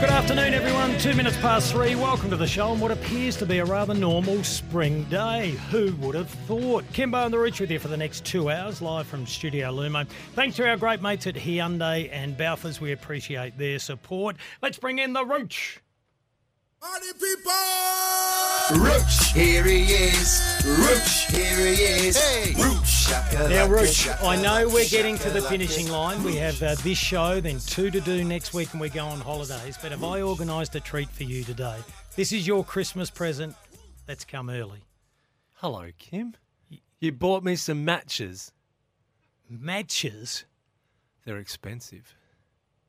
Good afternoon, everyone. Two minutes past three. Welcome to the show on what appears to be a rather normal spring day. Who would have thought? Kimbo and the Rich with you for the next two hours, live from Studio Lumo. Thanks to our great mates at Hyundai and Balfours. We appreciate their support. Let's bring in the Rooch. Party people! Rooch, here he is. Rooch, here he is. Hey, Rooch. Now, Rooch, I know we're getting to the finishing line. We have uh, this show, then two to do next week, and we go on holidays. But have I organised a treat for you today? This is your Christmas present. Let's come early. Hello, Kim. You bought me some matches. Matches. They're expensive.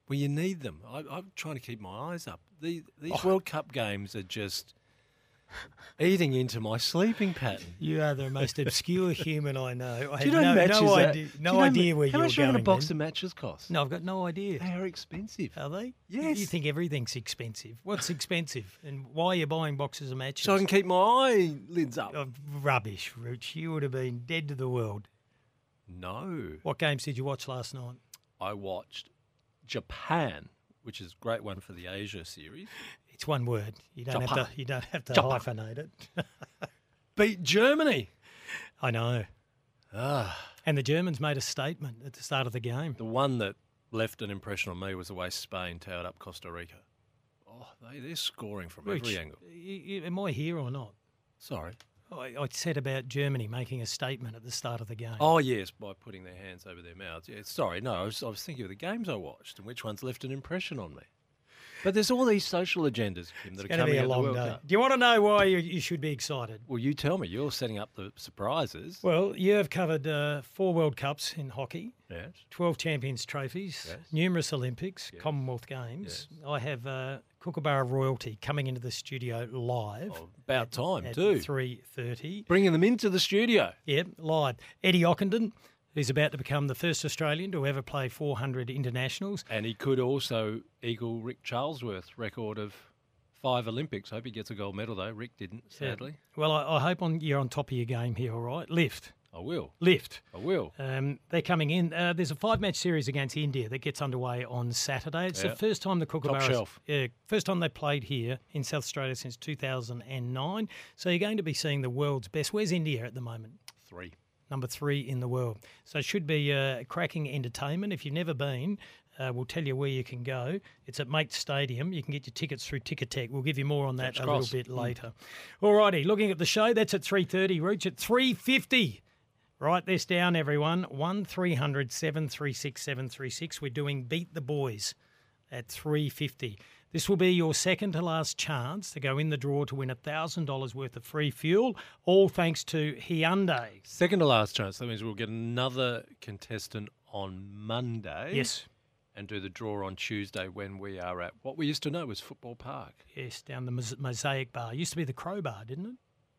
Well, you need them. I, I'm trying to keep my eyes up. These, these Oh. World Cup games are just eating into my sleeping pattern. You are the most obscure human I know. I Do you have know no, matches? no idea, no you know idea where How you're much going. a box then. of matches cost? No, I've got no idea. They are expensive. Are they? Yes. You think everything's expensive? What's expensive? And why are you buying boxes of matches? So I can keep my eyelids up. Oh, rubbish, Rooch. You would have been dead to the world. No. What games did you watch last night? I watched Japan, which is a great one for the Asia series, It's one word. You don't have to. You don't have to hyphenate it. beat Germany. I know. Ah, And the Germans made a statement at the start of the game. the one that left an impression on me was the way Spain towered up Costa Rica. Oh, they, they're scoring from Rich, every angle. y- y- am I here or not? Sorry. I, I said about Germany making a statement at the start of the game. Oh, yes, by putting their hands over their mouths. Yeah, sorry, no, I was, I was thinking of the games I watched and which ones left an impression on me. But there's all these social agendas, Kim, that it's are coming be a out of the long day. Cup. Do you want to know why you, you should be excited? Well, you tell me. You're setting up the surprises. Well, you have covered uh, four World Cups in hockey, yes. 12 Champions trophies, Yes. numerous Olympics, Commonwealth Games. I have uh, Kookaburra royalty coming into the studio live Oh, about time, at too. 3.30. Bringing them into the studio. Yep, live. Eddie Ockenden, who's about to become the first Australian to ever play 400 internationals. And he could also equal Rick Charlesworth's record of five Olympics. Hope he gets a gold medal, though. Rick didn't, sadly. Well, I, I hope on, you're on top of your game here, all right? Lift. I will. Lift. I will. Um, they're coming in. Uh, there's a five-match series against India that gets underway on Saturday. It's Yeah. the first time the Kookaburras, shelf. yeah, first time they played here in South Australia since 2009. So you're going to be seeing the world's best. Where's India at the moment? Three. Number three in the world. So it should be uh, cracking entertainment. If you've never been, uh, we'll tell you where you can go. It's at Mate Stadium. You can get your tickets through Ticketek. We'll give you more on that a Cross. little bit later. All righty, looking at the show, that's at 3.30. Reach at 3.50. Write this down, everyone. 1300 736 736. We're doing Beat the Boys at 350. This will be your second to last chance to go in the draw to win $1,000 worth of free fuel, all thanks to Hyundai. Second to last chance. That means we'll get another contestant on Monday. Yes, And do the draw on Tuesday when we are at what we used to know was Football Park. yes, down the Mosaic Bar. Used to be the Crow Bar, didn't it?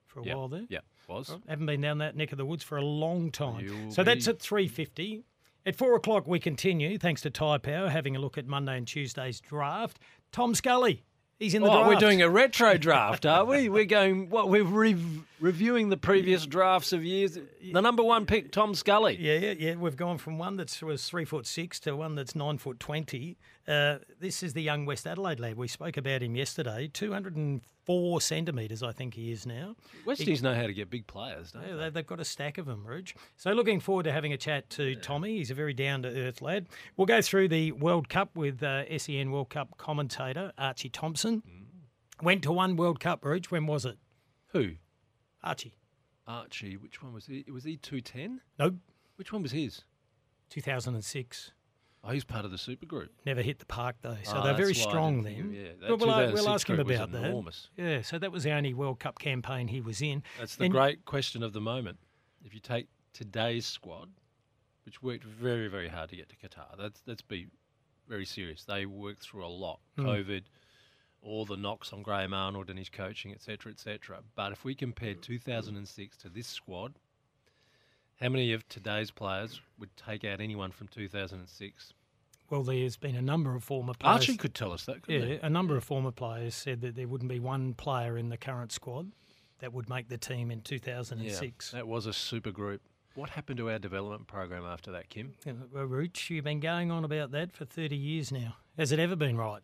For a Yeah, while there. Yeah, was. Haven't been down that neck of the woods for a long time. You'll so that's at 350. At four o'clock, we continue, thanks to Tyre Power, having a look at Monday and Tuesday's draft. Tom Scully, he's in the Oh, draft. we're doing a retro draft, are we? We're going. What we're rev- reviewing the previous drafts of years. The number one pick, Tom Scully. Yeah, yeah, yeah. We've gone from one that was three foot six to one that's nine foot twenty. Uh, this is the young West Adelaide lad. We spoke about him yesterday. Two hundred and four centimetres, I think he is now. Westies know how to get big players, don't Yeah, they? they- they've got a stack of them, Rouge. So looking forward to having a chat to Tommy. He's a very down to earth lad. We'll go through the World Cup with uh, SEN World Cup commentator Archie Thompson. Went to one World Cup, Rouge. When was it? Who? Archie. Archie. Which one was he? Was he two ten? Nope. Which one was his? 2006. Oh, he's part of the super group. Never hit the park though, so Oh, they're very that's strong then. of- yeah, Well, we'll, we'll ask him about that. enormous. Yeah, so that was the only World Cup campaign he was in. That's the And- great question of the moment. If you take today's squad, which worked very, very hard to get to Qatar, let's, let's be very serious. They worked through a lot. Mm. COVID, all the knocks on Graham Arnold and his coaching, etc., etc. But if we compare 2006 to this squad, how many of today's players would take out anyone from 2006? Well, there's been a number of former players. Archie could tell us that, couldn't Yeah, he? a number of former players said that there wouldn't be one player in the current squad that would make the team in 2006. Yeah, that was a super group. What happened to our development program after that, Kim? Yeah, well, Rooch, you've been going on about that for 30 years now. Has it ever been right?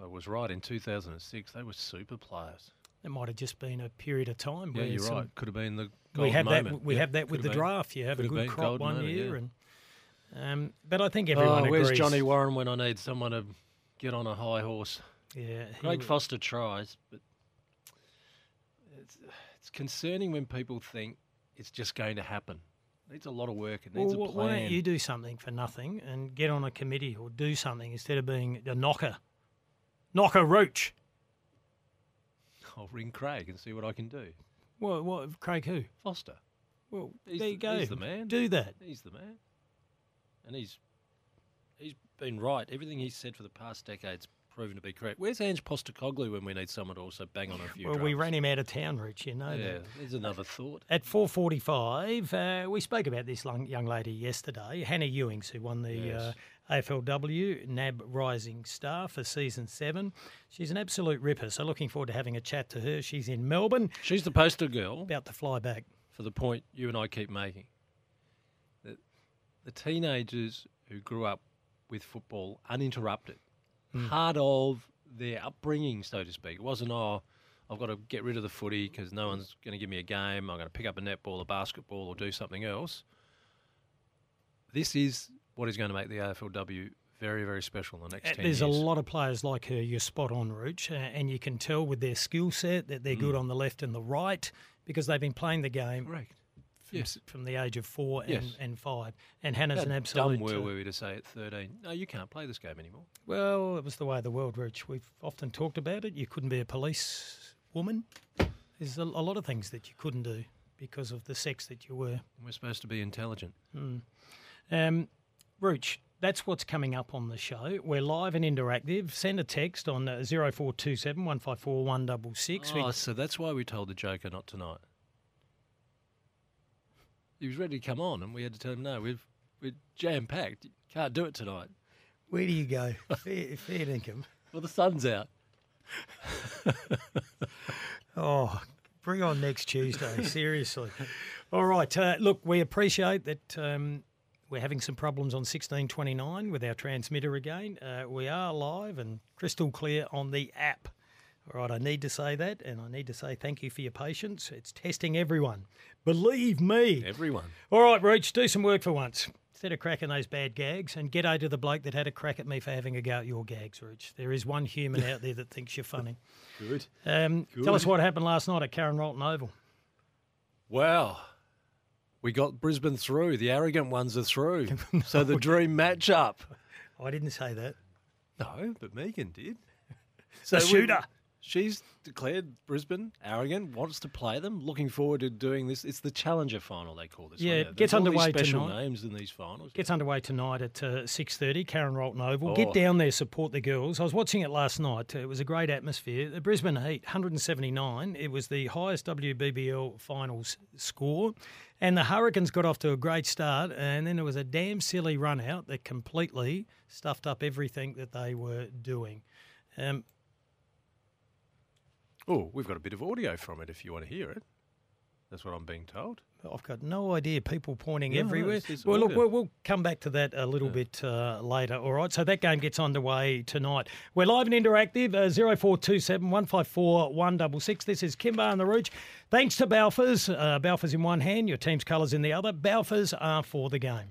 I was right. In 2006, they were super players. It might have just been a period of time. Yeah, you're right. Could have been the we have moment. that. We Yeah, have that with could the been. draft. You have a Could have good crop one moment, year, yeah. and um, but I think everyone oh, where's agrees. Johnny Warren when I need someone to get on a high horse? Yeah, Craig Foster tries, but it's, it's concerning when people think it's just going to happen. It needs a lot of work. It needs Well, a wh- why don't you do something for nothing and get on a committee or do something instead of being a knocker? Knocker Roach. I'll ring Craig and see what I can do. What? What? Craig who? Foster. Well, He's there you the- go. he's the man. Do that. He's the man, and he's he's been right. Everything he's said for the past decade's proven to be correct. Where's Ange Postecoglou when we need someone to also bang on a few? Well, we ran him out of town, Rich. You know Yeah, that. there's another thought. At 4.45, uh, we spoke about this long, young lady yesterday, Hannah Ewings, who won the Yes. uh, AFLW NAB Rising Star for season seven. She's an absolute ripper, so looking forward to having a chat to her. She's in Melbourne, She's the poster girl about to fly back. for the point you and I keep making. That the teenagers who grew up with football uninterrupted, Hmm. part of their upbringing, so to speak. It wasn't, oh, I've got to get rid of the footy because no one's going to give me a game. I'm going to pick up a netball, a basketball, or do something else. This is what is going to make the AFLW very, very special in the next Uh, 10 There's years. a lot of players like her. You're spot on, Rooch, and you can tell with their skill set that they're Mm. good on the left and the right because they've been playing the game Correct. from, Yes. from the age of four Yes. and, and five. And Hannah's How an dumb absolute. were uh, we to say at 13, no, you can't play this game anymore? Well, it was the way of the world, Rich. We've often talked about it. You couldn't be a police woman. There's a, a lot of things that you couldn't do because of the sex that you were. We're supposed to be intelligent. Um, Rooch, that's what's coming up on the show. We're live and interactive. Send a text on uh, 0427 154 166. Oh, so that's why we told the Joker not tonight. He was ready to come on, and we had to tell him no. We've we're jam packed. Can't do it tonight. Where do you go? fair, fair income. Well, the sun's out. Oh, bring on next Tuesday. Seriously. All right. Uh, look, we appreciate that um, we're having some problems on 1629 with our transmitter again. Uh, we are live and crystal clear on the app. All right, I need to say that, and I need to say thank you for your patience. It's testing everyone. Believe me. Everyone. All right, Reach, do some work for once. Instead of cracking those bad gags, and get to the bloke that had a crack at me for having a go at your gags, Reach. There is one human out there that thinks you're funny. Good. Um, tell us what happened last night at Karen Rolton Oval. Wow. We got Brisbane through. The arrogant ones are through. So the dream matchup. I didn't say that. No, but Megan did. The we- shooter. She's declared Brisbane arrogant, wants to play them. Looking forward to doing this. It's the Challenger final they call this. Yeah, one. it gets There's all these underway special tonight. names in these finals. Gets underway tonight at uh, six thirty. Karen Rolton Oval. Oh. Get down there, support the girls. I was watching it last night. It was a great atmosphere. The Brisbane Heat, 179. It was the highest WBBL finals score, and the Hurricanes got off to a great start. And then there was a damn silly run out that completely stuffed up everything that they were doing. Um, Oh, we've got a bit of audio from it if you want to hear it. That's what I'm being told. I've got no idea. People pointing No, everywhere. well, look, we'll, we'll come back to that a little bit uh, later. All right. So that game gets underway tonight. We're live and interactive. Uh, Zero four two seven one five four one double six. This is Kimbo and the Rooch. Thanks to Balfours. Uh, Balfours in one hand, your team's colours in the other. Balfours are for the game.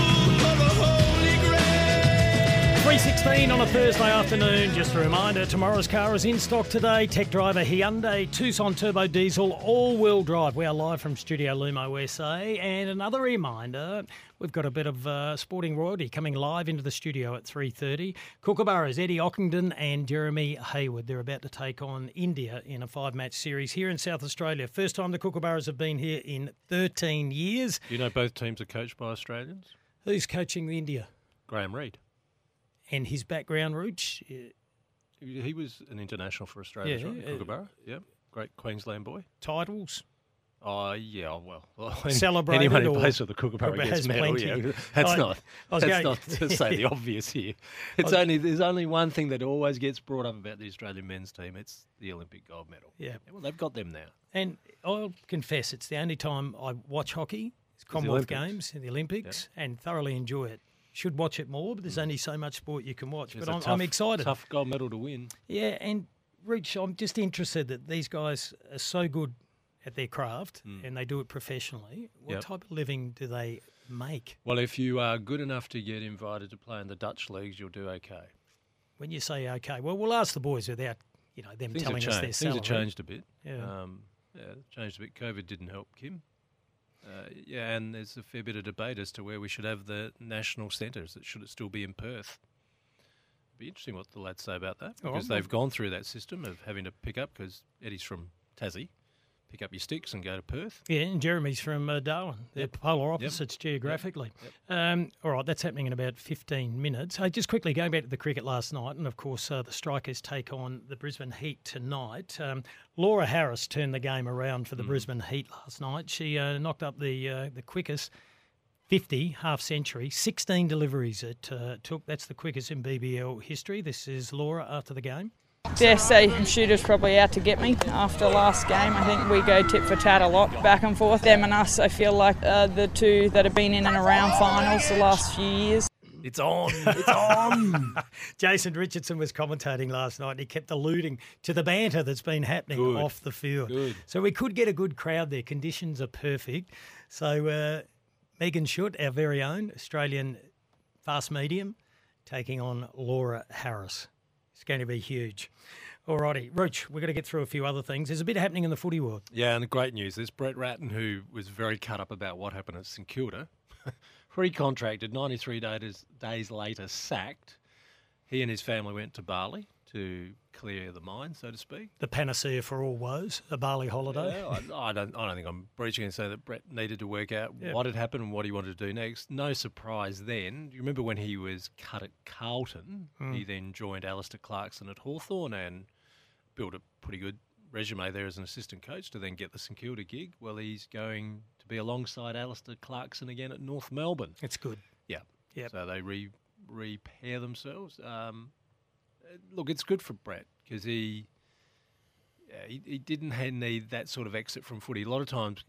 3.16 on a Thursday afternoon. Just a reminder, tomorrow's car is in stock today. Tech driver Hyundai Tucson Turbo Diesel all-wheel drive. We are live from Studio Lumo SA. And another reminder, we've got a bit of uh, sporting royalty coming live into the studio at 3.30. Kookaburras, Eddie Ockenden and Jeremy Hayward. They're about to take on India in a five-match series here in South Australia. First time the Kookaburras have been here in 13 years. Do you know both teams are coached by Australians? Who's coaching India? Graham Reid. And his background, Rooch? He was an international for Australia, Yeah, right? uh, Kookaburra. Yep. Great Queensland boy. Titles? Oh yeah, well, well Celebrated anyone who plays for the Kookaburra gets has medal. plenty. Yeah, that's I- not. I was that's going- not to say the obvious here. It's was- only there's only one thing that always gets brought up about the Australian men's team. It's the Olympic gold medal. Yeah. well, they've got them now. And I'll confess, it's the only time I watch hockey. It's Commonwealth. Games and the Olympics, and thoroughly enjoy it. Should watch it more, but there's only so much sport you can watch. It's but I'm, tough, I'm excited. Tough gold medal to win. Yeah, and Rich, I'm just interested that these guys are so good at their craft and they do it professionally. What Yep. type of living do they make? Well, if you are good enough to get invited to play in the Dutch leagues, you'll do okay. When you say okay, well, we'll ask the boys without you know them Things telling us their Things salary. have changed a bit. Yeah. Um, yeah, changed a bit. COVID didn't help Kim. Uh, yeah, and there's a fair bit of debate as to where we should have the national centres. Should it still be in Perth? It'd be interesting what the lads say about that Oh, because well- they've gone through that system of having to pick up because Eddie's from Tassie, pick up your sticks and go to Perth. Yeah, and Jeremy's from uh, Darwin. They're Yep. polar opposites geographically. Um, all right, that's happening in about 15 minutes. Hey, just quickly going back to the cricket last night, and of course, uh, the Strikers take on the Brisbane Heat tonight. Um, Laura Harris turned the game around for the Brisbane Heat last night. She uh, knocked up the uh, the quickest 50 half century, 16 deliveries it uh, took. That's the quickest in BBL history. This is Laura after the game. Dare say shooters probably out to get me after last game. I think we go tit for tat a lot, back and forth. Them and us, I feel like uh, the two that have been in and around finals the last few years. It's on. It's on. Jason Richardson was commentating last night and he kept alluding to the banter that's been happening Good. off the field. Good. So we could get a good crowd there. Conditions are perfect. So uh, Megan Schutt, our very own Australian fast medium, taking on Laura Harris. It's going to be huge. Alrighty, Roach, we're going to get through a few other things. There's a bit happening in the footy world. Yeah, and the great news is Brett Ratten, who was very cut up about what happened at St Kilda, recontracted 93 days, days later, sacked. He and his family went to Bali to clear the mind, so to speak. The panacea for all woes, a Bali holiday. Yeah, I, I don't. I don't think I'm breaching and say that Brett needed to work out Yeah. what had happened and what he wanted to do next. No surprise then. You remember when he was cut at Carlton? Hmm. He then joined Alistair Clarkson at Hawthorn and built a pretty good resume there as an assistant coach to then get the St Kilda gig. Well, he's going to be alongside Alistair Clarkson again at North Melbourne. It's good. Yeah. Yep. So they re repair themselves. Um, look, it's good for Brett because he, yeah, he he didn't need that sort of exit from footy. A lot of times,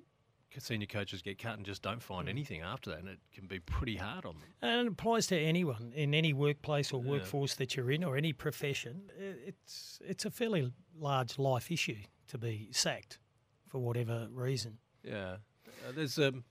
senior coaches get cut and just don't find anything after that, and it can be pretty hard on them. And it applies to anyone in any workplace or workforce that you're in or any profession. It's it's a fairly large life issue to be sacked for whatever reason. Yeah, uh, there's um,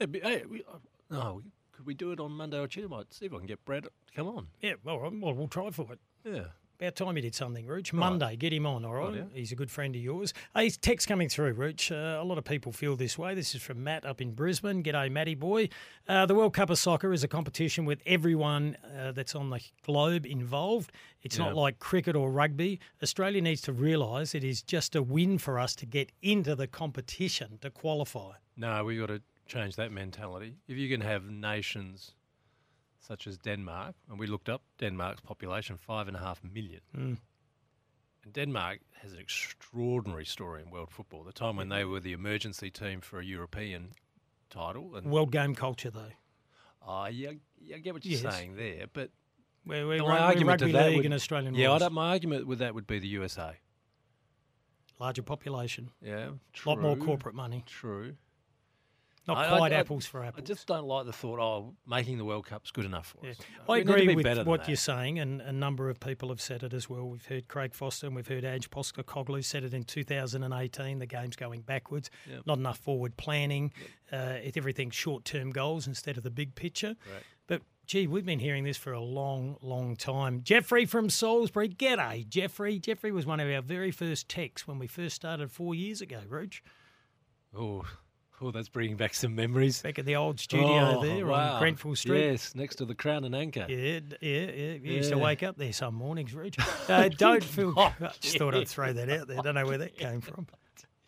yeah, but, hey, we, uh, no, could we do it on Monday or Tuesday? Might see if I can get Brett to come on. Yeah, well, all right, well we'll try for it. Yeah. About time you did something, Rooch. Monday, get him on, all right? Rightio. He's a good friend of yours. Hey, text coming through, Rooch. Uh, a lot of people feel this way. This is from Matt up in Brisbane. G'day, Matty boy. Uh, the World Cup of Soccer is a competition with everyone uh, that's on the globe involved. It's not like cricket or rugby. Australia needs to realise it is just a win for us to get into the competition to qualify. No, we've got to change that mentality. If you can have nations such as Denmark, and we looked up Denmark's population, five and a half million. Mm. And Denmark has an extraordinary story in world football. The time when they were the emergency team for a European title, and World game culture, though. oh, yeah, yeah, I get what you're Yes. saying there, but We're, we're, my argument to rugby that league would- and Australian yeah, my argument with that would be the USA. Larger population. Yeah, A lot more corporate money. True. Not I- I- quite I- apples for apples. I just don't like the thought, oh, making the World Cup's good enough for Yeah. us. I agree be with what that. you're saying, and a number of people have said it as well. We've heard Craig Foster and we've heard Ange Postecoglou said it in 2018. The game's going backwards. Yep. Not enough forward planning. Uh, it, everything's short-term goals instead of the big picture. Right. But gee, we've been hearing this for a long, long time. Jeffrey from Salisbury, g'day, Jeffrey. Jeffrey was one of our very first texts when we first started four years ago, Rooch. Oh, oh, that's bringing back some memories. Back at the old studio Oh, there wow. on Grenfell Street. Yes, next to the Crown and Anchor. Yeah, yeah, yeah. You used to wake up there some mornings, Rich. Uh, don't feel. Oh, I just thought I'd throw that out there. Don't know where that came from.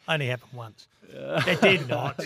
Only happened once. It did not.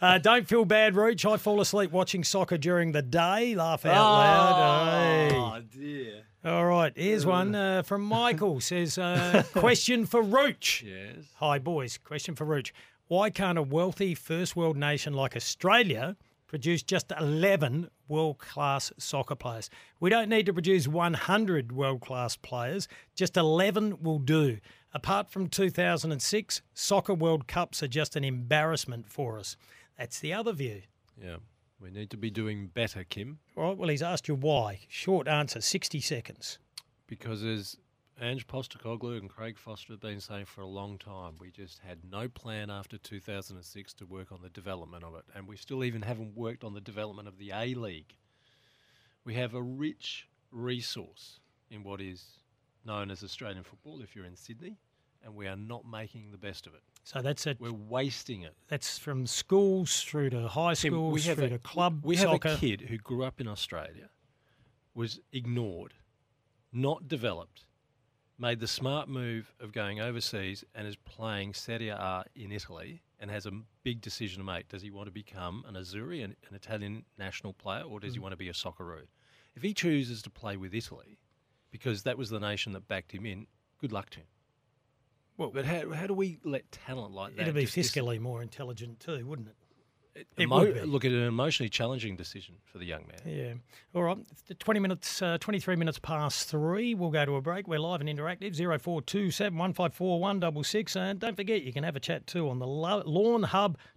Uh, don't feel bad, Rooch. I fall asleep watching soccer during the day. Laugh out loud. Oh, Hey. dear. All right, here's one uh, from Michael. Says, uh, question for Rooch. Yes. Hi, boys. Question for Rooch. Why can't a wealthy first world nation like Australia produce just 11 world class soccer players? We don't need to produce 100 world class players, just 11 will do. Apart from 2006, soccer World Cups are just an embarrassment for us. That's the other view. Yeah. We need to be doing better, Kim, All right, well, he's asked you why. Short answer 60 seconds. because as Ange Postecoglou and Craig Foster have been saying for a long time, we just had no plan after 2006 to work on the development of it. And we still even haven't worked on the development of the A League. We have a rich resource in what is known as Australian football if you're in Sydney, and we are not making the best of it. So that's it. We're wasting it. That's from schools through to high schools through to club we have soccer. a kid who grew up in Australia, was ignored, not developed, made the smart move of going overseas and is playing Serie A in Italy and has a big decision to make. Does he want to become an Azzurri, an, an Italian national player, or does he Mm. want to be a Socceroo? If he chooses to play with Italy, because that was the nation that backed him in, good luck to him. Well, but how, how do we let talent like that? It'd be just dis- fiscally more intelligent too, wouldn't it? It emo- look at an emotionally challenging decision for the young man. Yeah. All right. 20 minutes, uh, 23 minutes past three. We'll go to a break. We're live and interactive. 0427 154 166. And don't forget, you can have a chat too on the Lawn Hub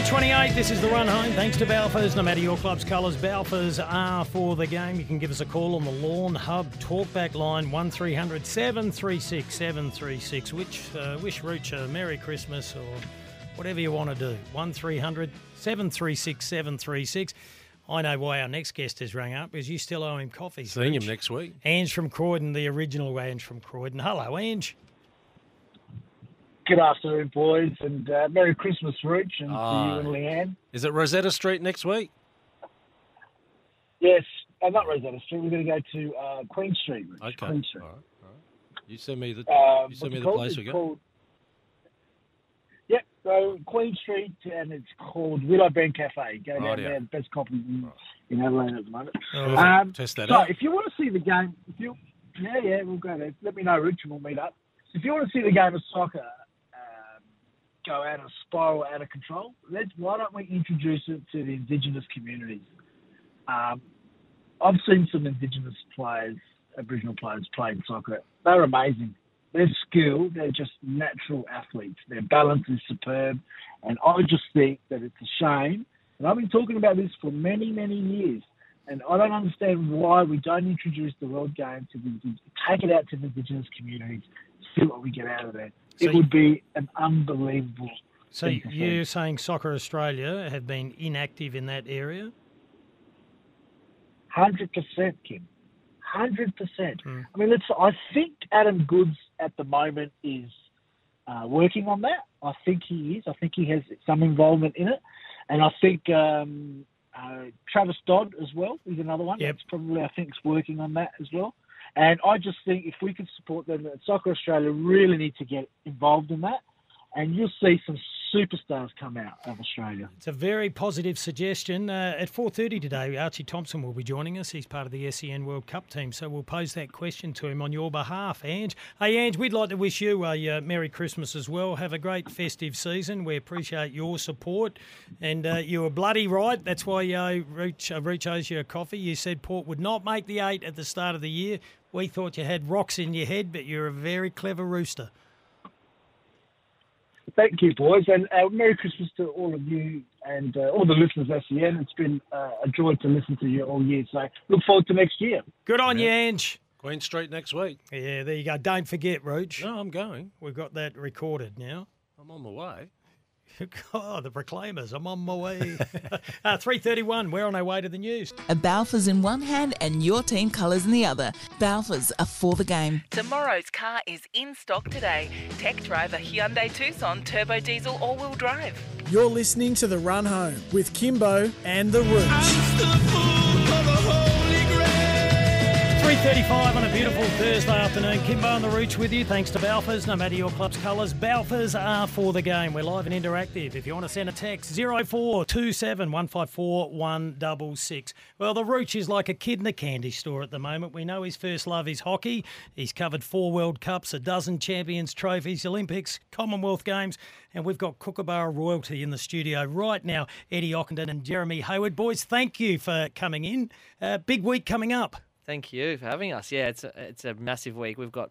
328, this is the run home. Thanks to Balfours. No matter your club's colours, Balfours are for the game. You can give us a call on the Lawn Hub talkback line 1300 736 736. Which uh, wish Rooch a Merry Christmas or whatever you want to do. 1300 736 736. I know why our next guest has rang up because you still owe him coffee. Seeing him next week. Ange from Croydon, the original Ange from Croydon. Hello, Ange. Good afternoon, boys, and uh, Merry Christmas, Rooch, and to Ah. you and Leanne. Is it Rosetta Street next week? Yes, uh, not Rosetta Street. We're going to go to uh, Queen Street. Rooch. Okay. Queen Street. All right, all right. You send me the Um, you send me the called? place It's we go. called- Yep, so Queen Street, and it's called Willow Bend Cafe. Go down there, best coffee in, in Adelaide at the moment. Perfect. Um, Test that so out. if you want to see the game, if you, yeah, yeah, we'll go there. Let me know, Rich, and we'll meet up. If you want to see the game of soccer go out of spiral, out of control, let's why don't we introduce it to the Indigenous communities? Um, I've seen some Indigenous players, Aboriginal players playing soccer. They're amazing. They're skilled. They're just natural athletes. Their balance is superb, and I just think that it's a shame. And I've been talking about this for many, many years. And I don't understand why we don't introduce the World Game to the take it out to the Indigenous communities, see what we get out of it. So it would be an unbelievable. So you're saying Soccer Australia have been inactive in that area? Hundred percent, Kim. Hundred percent. Hmm. I mean, let's. I think Adam Goodes at the moment is uh, working on that. I think he is. I think he has some involvement in it, and I think um, uh, Travis Dodd as well is another one. Yep. That's probably I think is working on that as well. And I just think if we could support them, Soccer Australia really need to get involved in that, and you'll see some superstars come out of Australia. It's a very positive suggestion. Uh, at 4.30 today, Archie Thompson will be joining us. He's part of the SEN World Cup team, so we'll pose that question to him on your behalf, Ange. Hey, Ange, we'd like to wish you a uh, Merry Christmas as well. Have a great festive season. We appreciate your support. And uh, you were bloody right. That's why uh, Reach, uh, Reach owes you a coffee. You said Port would not make the eight at the start of the year. We thought you had rocks in your head, but you're a very clever rooster. Thank you, boys, and uh, Merry Christmas to all of you and uh, all the listeners of SEN. It's been uh, a joy to listen to you all year. So look forward to next year. Good on you, Ange. Queen Street next week. Yeah, there you go. Don't forget, Roach. No, I'm going. We've got that recorded now. I'm on my way. oh, the Proclaimers. I'm on my way. uh, 3.31. We're on our way to the news. A Balfours in one hand and your team colours in the other. Balfours are for the game. Tomorrow's car is in stock today. Tech driver Hyundai Tucson turbo diesel all-wheel drive. You're listening to The Run Home with Kimbo and The Rooch. 3.35 on a beautiful Thursday afternoon. Kimbo and the Rooch with you. Thanks to Balfours. No matter your club's colours, Balfours are for the game. We're live and interactive. If you want to send a text, 0427 154 166. Well, the Rooch is like a kid in a candy store at the moment. We know his first love is hockey. He's covered four World Cups, a dozen Champions Trophies, Olympics, Commonwealth Games, and we've got Kookaburra royalty in the studio right now. Eddie Ockenden and Jeremy Hayward. Boys, thank you for coming in. Uh, big week coming up. Thank you for having us. Yeah, it's a, it's a massive week. We've got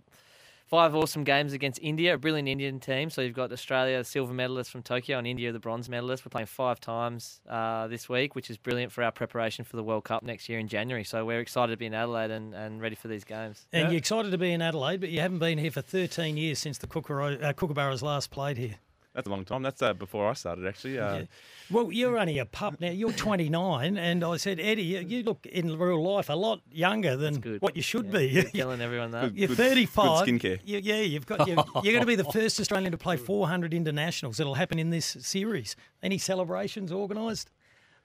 five awesome games against India, a brilliant Indian team. So you've got Australia, silver medalist from Tokyo, and India, the bronze medalist. We're playing five times uh, this week, which is brilliant for our preparation for the World Cup next year in January. So we're excited to be in Adelaide and, and ready for these games. And you're excited to be in Adelaide, but you haven't been here for 13 years since the uh, Kookaburras last played here. That's a long time. That's uh, before I started, actually. Uh, Yeah. Well, you're only a pup now. You're 29, and I said, Eddie, you, you look in real life a lot younger than what you should be. You're telling everyone that. You're Good- 35. good skincare. You, yeah, you've got you're, you're going to be the first Australian to play 400 internationals. It'll happen in this series. Any celebrations organised?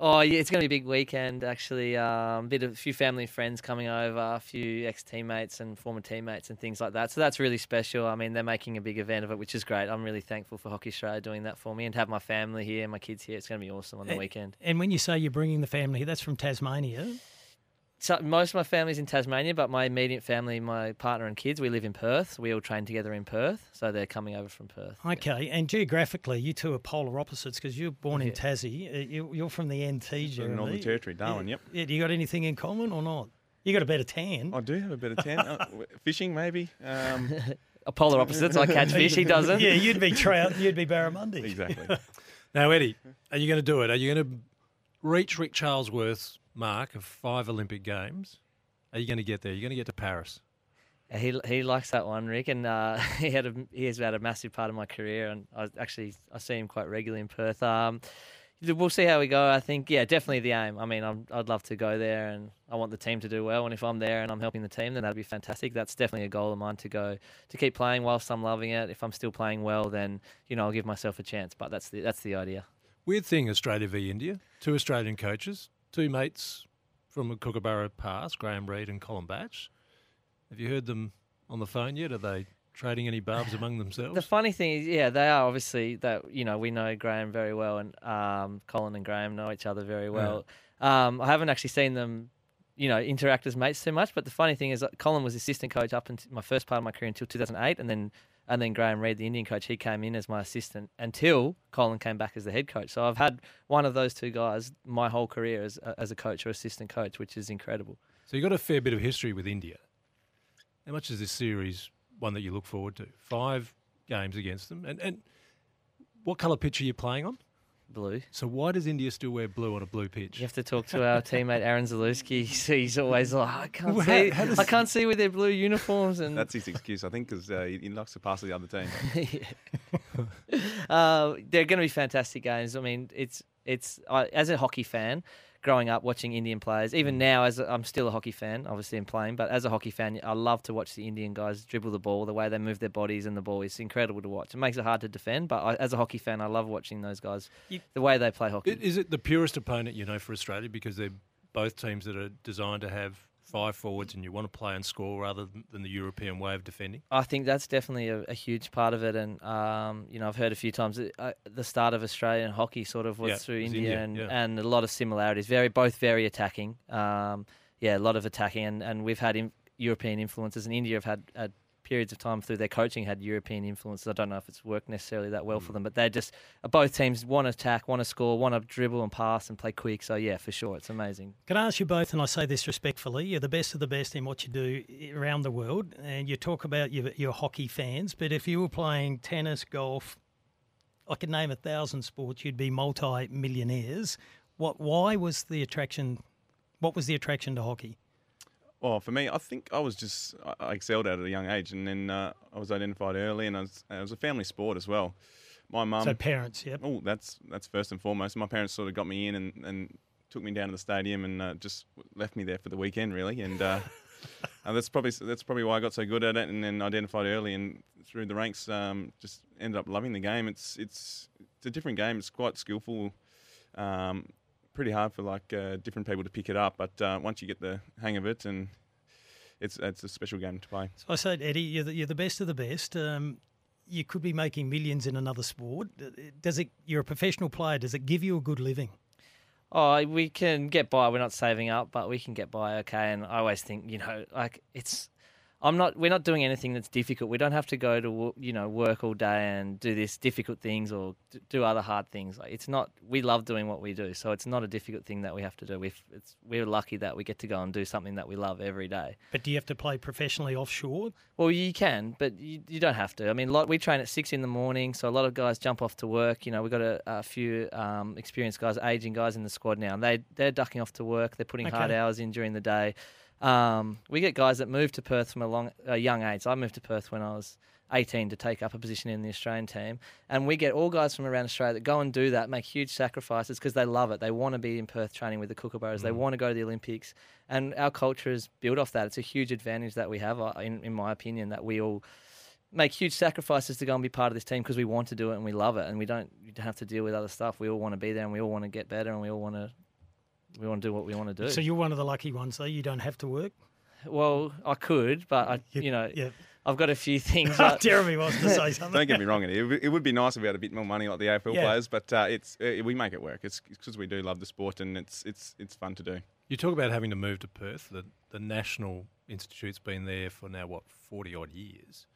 Oh yeah, it's going to be a big weekend actually. Um, bit of a few family and friends coming over, a few ex teammates and former teammates and things like that. So that's really special. I mean, they're making a big event of it, which is great. I'm really thankful for Hockey Australia doing that for me and to have my family here, my kids here. It's going to be awesome on the And- weekend. And when you say you're bringing the family, that's from Tasmania. So most of my family's in Tasmania, but my immediate family, my partner and kids, we live in Perth. We all train together in Perth, so they're coming over from Perth. Okay, and geographically, you two are polar opposites because you're born in Yeah. Tassie. Uh, You, you're from the NT, Jeremy. Northern Territory, Darwin, Yeah. yep. Yeah, do you got anything in common or not? You got a better tan. I do have a bit of tan. Uh, fishing, maybe. Um, A polar opposites. I catch fish. He doesn't. Yeah, you'd be trout. You'd be barramundi. Exactly. Now, Eddie, are you going to do it? Are you going to reach Rick Charlesworth's mark of five Olympic Games? Are you going to get there? You're going to get to Paris. He he likes that one, Rick, and uh, he had a he has had a massive part of my career, and I actually I see him quite regularly in Perth. Um, we'll see how we go. I think yeah, definitely the aim. I mean, I'm, I'd love to go there, and I want the team to do well. And if I'm there and I'm helping the team, then that'd be fantastic. That's definitely a goal of mine to go to keep playing whilst I'm loving it. If I'm still playing well, then you know I'll give myself a chance. But that's the that's the idea. Weird thing, Australia v India. Two Australian coaches, two mates from a Kookaburra Pass, Graham Reid and Colin Batch. Have you heard them on the phone yet? Are they trading any barbs among themselves? The funny thing is, yeah, they are obviously that you know we know Graham very well, and um, Colin and Graham know each other very well. Um, I haven't actually seen them, you know, interact as mates too much. But the funny thing is, that Colin was assistant coach up until my first part of my career until 2008, and then and then Graham Reid, the Indian coach, he came in as my assistant until Colin came back as the head coach. So I've had one of those two guys my whole career as as a coach or assistant coach, which is incredible. So you've got a fair bit of history with India. How much is this series one that you look forward to? Five games against them. And, and what colour pitch are you playing on? Blue. So why does India still wear blue on a blue pitch? You have to talk to our teammate Aran Zalewski. He's always like, I can't Well, see, how- how I can't see with their blue uniforms, and that's his excuse, I think, because uh, he, he likes to pass to the other team. uh, they're going to be fantastic games. I mean, it's it's I, as a hockey fan, growing up watching Indian players. Even mm. now, as I'm still a hockey fan, obviously I'm playing, but as a hockey fan, I love to watch the Indian guys dribble the ball, the way they move their bodies and the ball is incredible to watch. It makes it hard to defend, but I, as a hockey fan, I love watching those guys, the way they play hockey. Is it the purest opponent you know for Australia because they're both teams that are designed to have five forwards and you want to play and score rather than- the European way of defending? I think that's definitely a, a huge part of it, and um, you know I've heard a few times that, uh, the start of Australian hockey sort of was Yeah, through was India, India, and, yeah. and a lot of similarities. Very both very attacking. Um, yeah, a lot of attacking, and, and we've had in, European influences, and India have had, had periods of time through their coaching had European influences. I don't know if it's worked necessarily that well for Mm. them, but they're just uh, both teams want to attack, want to score, want to dribble and pass and play quick. So yeah, for sure, it's amazing. Can I ask you both, and I say this respectfully, you're the best of the best in what you do around the world, and you talk about your, your hockey fans, but if you were playing tennis, golf, I could name a thousand sports. You'd be multi-millionaires. What? Why was the attraction? What was the attraction to hockey? Well, for me, I think I was just I- excelled at it at a young age, and then uh, I was identified early, and I was, it was a family sport as well. My mum, So parents, yep. Oh, that's that's first and foremost. My parents sort of got me in and, and took me down to the stadium and uh, just left me there for the weekend, really. And uh, and that's probably that's probably why I got so good at it, and then identified early and through the ranks, um, just ended up loving the game. It's it's it's a different game. It's quite skillful. Um, pretty hard for like uh, different people to pick it up, but uh, once you get the hang of it, and it's it's a special game to play. So I said, Eddie, you're the, you're the best of the best. Um, you could be making millions in another sport. Does it? You're a professional player. Does it give you a good living? Oh, we can get by. We're not saving up, but we can get by okay. And I always think, you know, like it's. I'm not. We're not doing anything that's difficult. We don't have to go to you know work all day and do this difficult things or do other hard things. Like it's not. We love doing what we do, so it's not a difficult thing that we have to do. We've, it's, we're lucky that we get to go and do something that we love every day. But do you have to play professionally offshore? Well, you can, but you, you don't have to. I mean, lot, we train at six in the morning, so a lot of guys jump off to work. You know, we've got a, a few um, experienced guys, aging guys in the squad now, and they they're ducking off to work. They're putting hard hours in during the day. Um, we get guys that move to Perth from a long, a young age. I moved to Perth when I was 18 to take up a position in the Australian team, and we get all guys from around Australia that go and do that, make huge sacrifices because they love it. They want to be in Perth training with the Kookaburras. They want to go to the Olympics, and our culture is built off that. It's a huge advantage that we have, uh, in, in my opinion, that we all make huge sacrifices to go and be part of this team because we want to do it and we love it, and we don't, you don't have to deal with other stuff. We all want to be there, and we all want to get better, and we all want to. We want to do what we want to do. So you're one of the lucky ones, though. You don't have to work. Well, I could, but I, you, know, yeah. I've got a few things. that- Jeremy wants to say something. Don't get me wrong, It, would- it would be nice if we had a bit more money like the AFL Yeah. players, but uh, it's uh, we make it work. It's because we do love the sport and it's it's it's fun to do. You talk about having to move to Perth. The, the National Institute's been there for now, what, 40 odd years.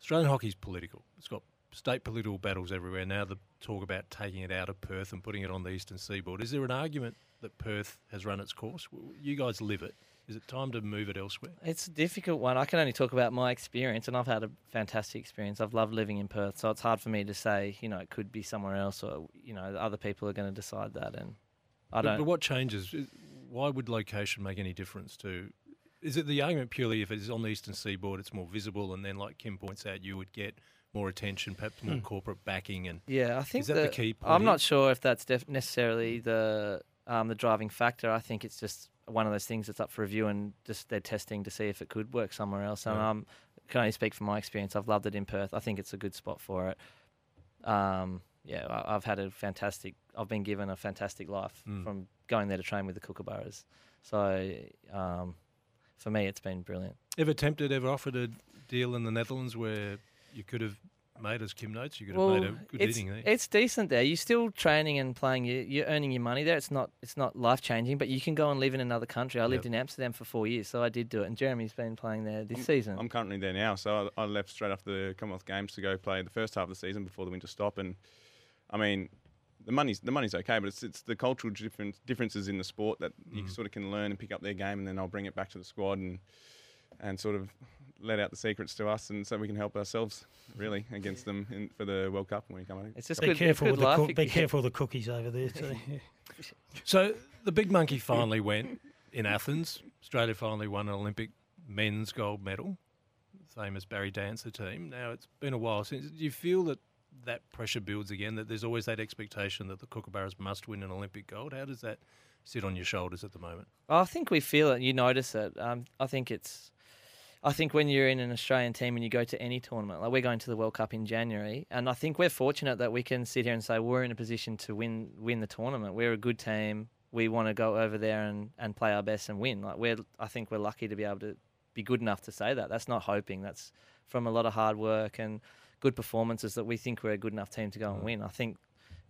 Australian hockey's political. It's got state political battles everywhere. Now the talk about taking it out of Perth and putting it on the eastern seaboard. Is there an argument that Perth has run its course? You guys live it. Is it time to move it elsewhere? It's a difficult one. I can only talk about my experience, and I've had a fantastic experience. I've loved living in Perth, so it's hard for me to say, you know, it could be somewhere else, or you know, other people are going to decide that. And I don't. But, what changes? Why would location make any difference to? Is it the argument purely if it's on the eastern seaboard, it's more visible, and then, like Kim points out, you would get more attention, perhaps more Hmm. corporate backing, and Yeah, I think is that the, the key? Point I'm not sure if that's def- necessarily the um, the driving factor. I think it's just one of those things that's up for review and just they're testing to see if it could work somewhere else. And Yeah. um, can only speak from my experience. I've loved it in Perth. I think it's a good spot for it. Um, yeah, I- I've had a fantastic. I've been given a fantastic life Mm. from going there to train with the Kookaburras. So um, for me, it's been brilliant. Ever tempted, ever offered a deal in the Netherlands where you could have made, as Kim notes, you could have made a good it's, living there? It's decent there. You're still training and playing. You, you're earning your money there. It's not it's not life changing, but you can go and live in another country. I lived in Amsterdam for four years, so I did do it. And Jeremy's been playing there this season. I'm currently there now, so I, I left straight after the Commonwealth Games to go play the first half of the season before the winter stop. And I mean, the money's the money's okay, but it's it's the cultural difference, differences in the sport that you Mm. sort of can learn and pick up their game, and then I'll bring it back to the squad and and sort of let out the secrets to us, and so we can help ourselves really against them in, for the World Cup when we come out. It's just be good. careful good with the life. cook- be careful the cookies over there too. So the big monkey finally went in Athens. Australia finally won an Olympic men's gold medal, same as Barry Dancer team. Now it's been a while since. Do you feel that that pressure builds again? That there's always that expectation that the Kookaburras must win an Olympic gold. How does that sit on your shoulders at the moment? I think we feel it. You notice it. Um, I think it's. I think when you're in an Australian team and you go to any tournament, like we're going to the World Cup in January, and I think we're fortunate that we can sit here and say we're in a position to win win the tournament. We're a good team. We want to go over there and, and play our best and win. Like we're, I think we're lucky to be able to be good enough to say that. That's not hoping. That's from a lot of hard work and good performances that we think we're a good enough team to go and mm. win. I think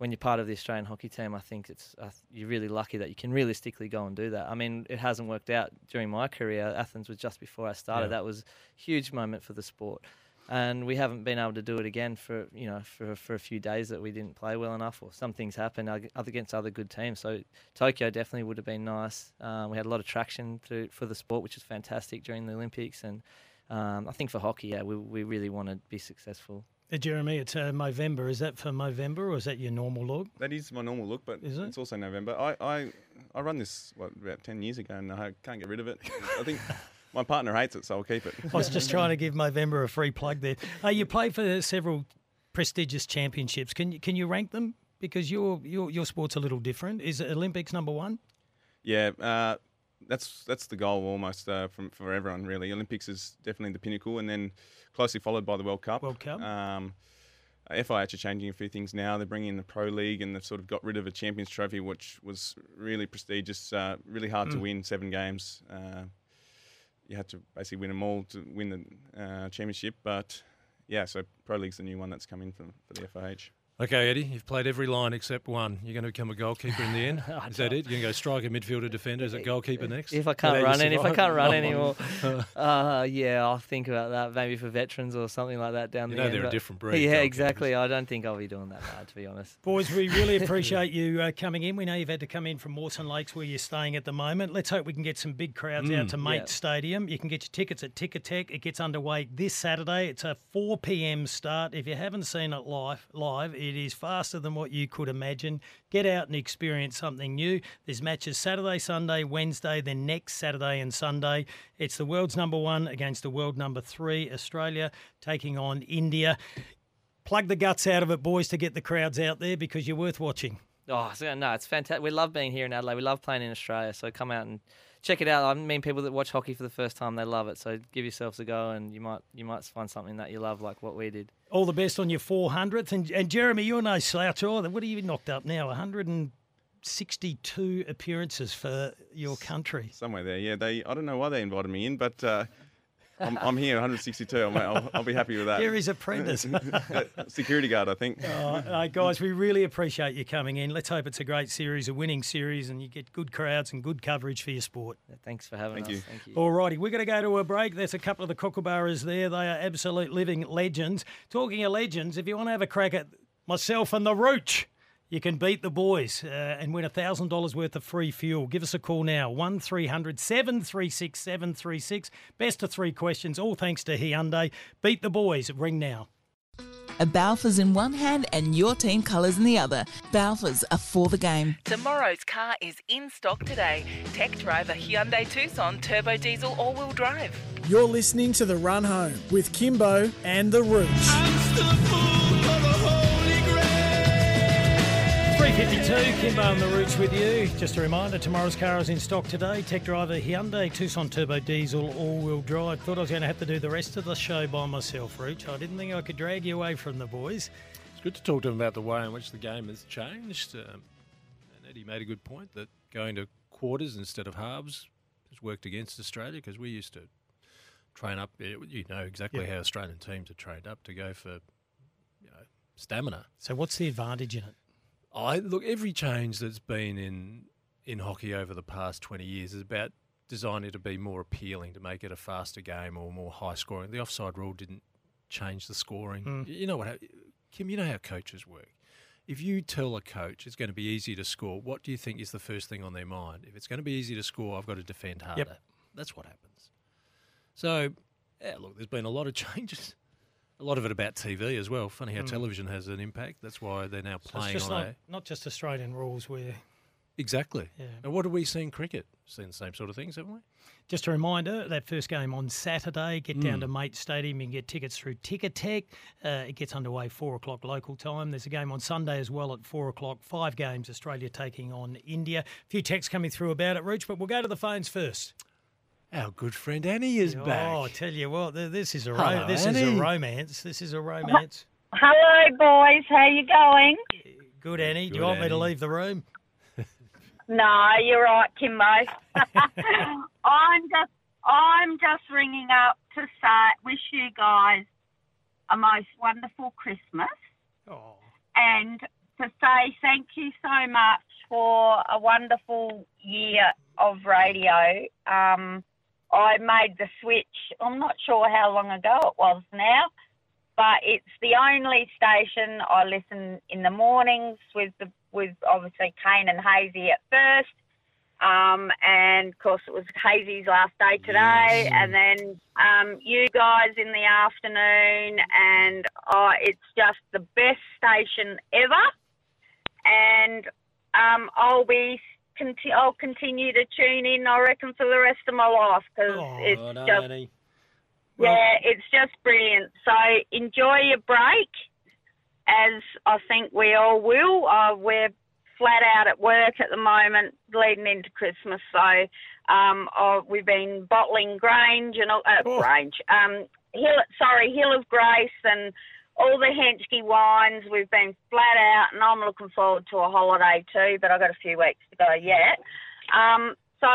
when you're part of the Australian hockey team, I think it's uh, you're really lucky that you can realistically go and do that. I mean, it hasn't worked out during my career. Athens was just before I started. Yeah. That was a huge moment for the sport, and we haven't been able to do it again for you know for for a few days that we didn't play well enough, or some things happened against other good teams. So Tokyo definitely would have been nice. Um, we had a lot of traction to, for the sport, which is fantastic during the Olympics, and um, I think for hockey, yeah, we we really want to be successful. Uh, Jeremy, it's uh, Movember. Is that for Movember or is that your normal look? That is my normal look, but it? it's also November. I, I, I run this what about ten years ago, and I can't get rid of it. I think my partner hates it, so I'll keep it. I was just trying to give Movember a free plug there. Uh, you play for several prestigious championships. Can you can you rank them? Because your your your sport's a little different. Is Olympics number one? Yeah, uh, that's that's the goal almost uh, from for everyone really. Olympics is definitely the pinnacle, and then closely followed by the World Cup. World Cup. Um, FIH are changing a few things now. They're bringing in the Pro League, and they've sort of got rid of a Champions Trophy, which was really prestigious, uh, really hard to Mm. win. Seven games. Uh, you had to basically win them all to win the uh, championship, but yeah, so Pro League's the new one that's coming in for, for the FIH. Okay, Eddie, you've played every line except one. You're going to become a goalkeeper in the end. Is that it? You're going to go striker, midfielder, defender. Is it goalkeeper next? If I can't run any, if I can't run anymore, uh, yeah, I'll think about that. Maybe for veterans or something like that down You the know end. they're a different breed, Yeah, exactly. I don't think I'll be doing that bad, to be honest. Boys, we really appreciate you uh, coming in. We know you've had to come in from Mawson Lakes where you're staying at the moment. Let's hope we can get some big crowds out Mm. to Mate Yeah. Stadium. You can get your tickets at Ticketek. It gets underway this Saturday. It's a 4 p.m. start. If you haven't seen it live, live, it is faster than what you could imagine. Get out and experience something new. There's matches Saturday, Sunday, Wednesday, then next Saturday and Sunday. It's the world's number one against the world number three, Australia, taking on India. Plug the guts out of it, boys, to get the crowds out there because you're worth watching. Oh, no, it's fantastic. We love being here in Adelaide. We love playing in Australia. So come out and check it out. I mean, people that watch hockey for the first time, they love it. So give yourselves a go, and you might you might find something that you love, like what we did. All the best on your 400th. And, and Jeremy, you're no slouch either. What have you knocked up now? 162 appearances for your country. Somewhere there, yeah. They I don't know why they invited me in, but uh, I'm, I'm here, 162. I'll, I'll, I'll be happy with that. Jerry's apprentice. Security guard, I think. Oh, uh, guys, we really appreciate you coming in. Let's hope it's a great series, a winning series, and you get good crowds and good coverage for your sport. Thanks for having Thank us. you. Thank you. All righty, we're going to go to a break. There's a couple of the kookaburras there. They are absolute living legends. Talking of legends, if you want to have a crack at myself and the Rooch, you can beat the boys uh, and win $1,000 worth of free fuel. Give us a call now, 1300 736 736. Best of three questions, all thanks to Hyundai. Beat the boys. Ring now. A Balfour's in one hand and your team colours in the other. Balfour's are for the game. Tomorrow's car is in stock today. Tech driver Hyundai Tucson Turbo Diesel All Wheel Drive. You're listening to The Run Home with Kimbo and The Rooch. 352, Kimbo and the Rooch with you. Just a reminder, tomorrow's car is in stock today. Tech driver Hyundai Tucson Turbo Diesel all-wheel drive. Thought I was going to have to do the rest of the show by myself, Rooch. I didn't think I could drag you away from the boys. It's good to talk to him about the way in which the game has changed. Um, and Eddie made a good point that going to quarters instead of halves has worked against Australia because we used to train up. You know exactly Yeah. how Australian teams are trained up to go for you know, stamina. So what's the advantage in it? I look every change that's been in in hockey over the past twenty years is about designing to be more appealing, to make it a faster game or more high scoring. The offside rule didn't change the scoring. Mm. You know what, Kim? You know how coaches work. If you tell a coach it's going to be easy to score, what do you think is the first thing on their mind? If it's going to be easy to score, I've got to defend harder. That's what happens. So, yeah, look, there's been a lot of changes. A lot of it about TV as well. Funny how Mm. television has an impact. That's why they're now So playing just on not, a not just Australian rules where Exactly. Yeah. And what do we see in cricket? Seen the same sort of things, haven't we? Just a reminder, that first game on Saturday, get down Mm. to Mate Stadium. You can get tickets through Ticketek. Uh, it gets underway 4 o'clock local time. There's a game on Sunday as well at 4 o'clock. Five games, Australia taking on India. A few texts coming through about it, Rooch, but we'll go to the phones first. Our good friend Annie is oh, back. Oh, I tell you what, this is a, Hello, ro- this is a romance. This is a romance. Hello, boys. How you going? Good, Annie. Do you Good, want me to leave the room? No, you're right, Kimbo. I'm just, I'm just ringing up to say, wish you guys a most wonderful Christmas, Oh, and to say thank you so much for a wonderful year of radio. Um, I made the switch. I'm not sure how long ago it was now, but it's the only station I listen in the mornings with the with obviously Kane and Hazy at first. Um, and of course, it was Hazy's last day today, and then um, you guys in the afternoon, and oh, it's just the best station ever. And um, I'll be conti- I'll continue to tune in. I reckon for the rest of my life because it's Oh, no, just Annie. yeah, it's just brilliant. So enjoy your break, as I think we all will. Uh, we're flat out at work at the moment, leading into Christmas. So um, uh, we've been bottling Grange and all- uh, Grange, um, Hill, sorry, Hill of Grace and all the Henschke wines. We've been flat out, and I'm looking forward to a holiday too. But I've got a few weeks to go yet. Um, so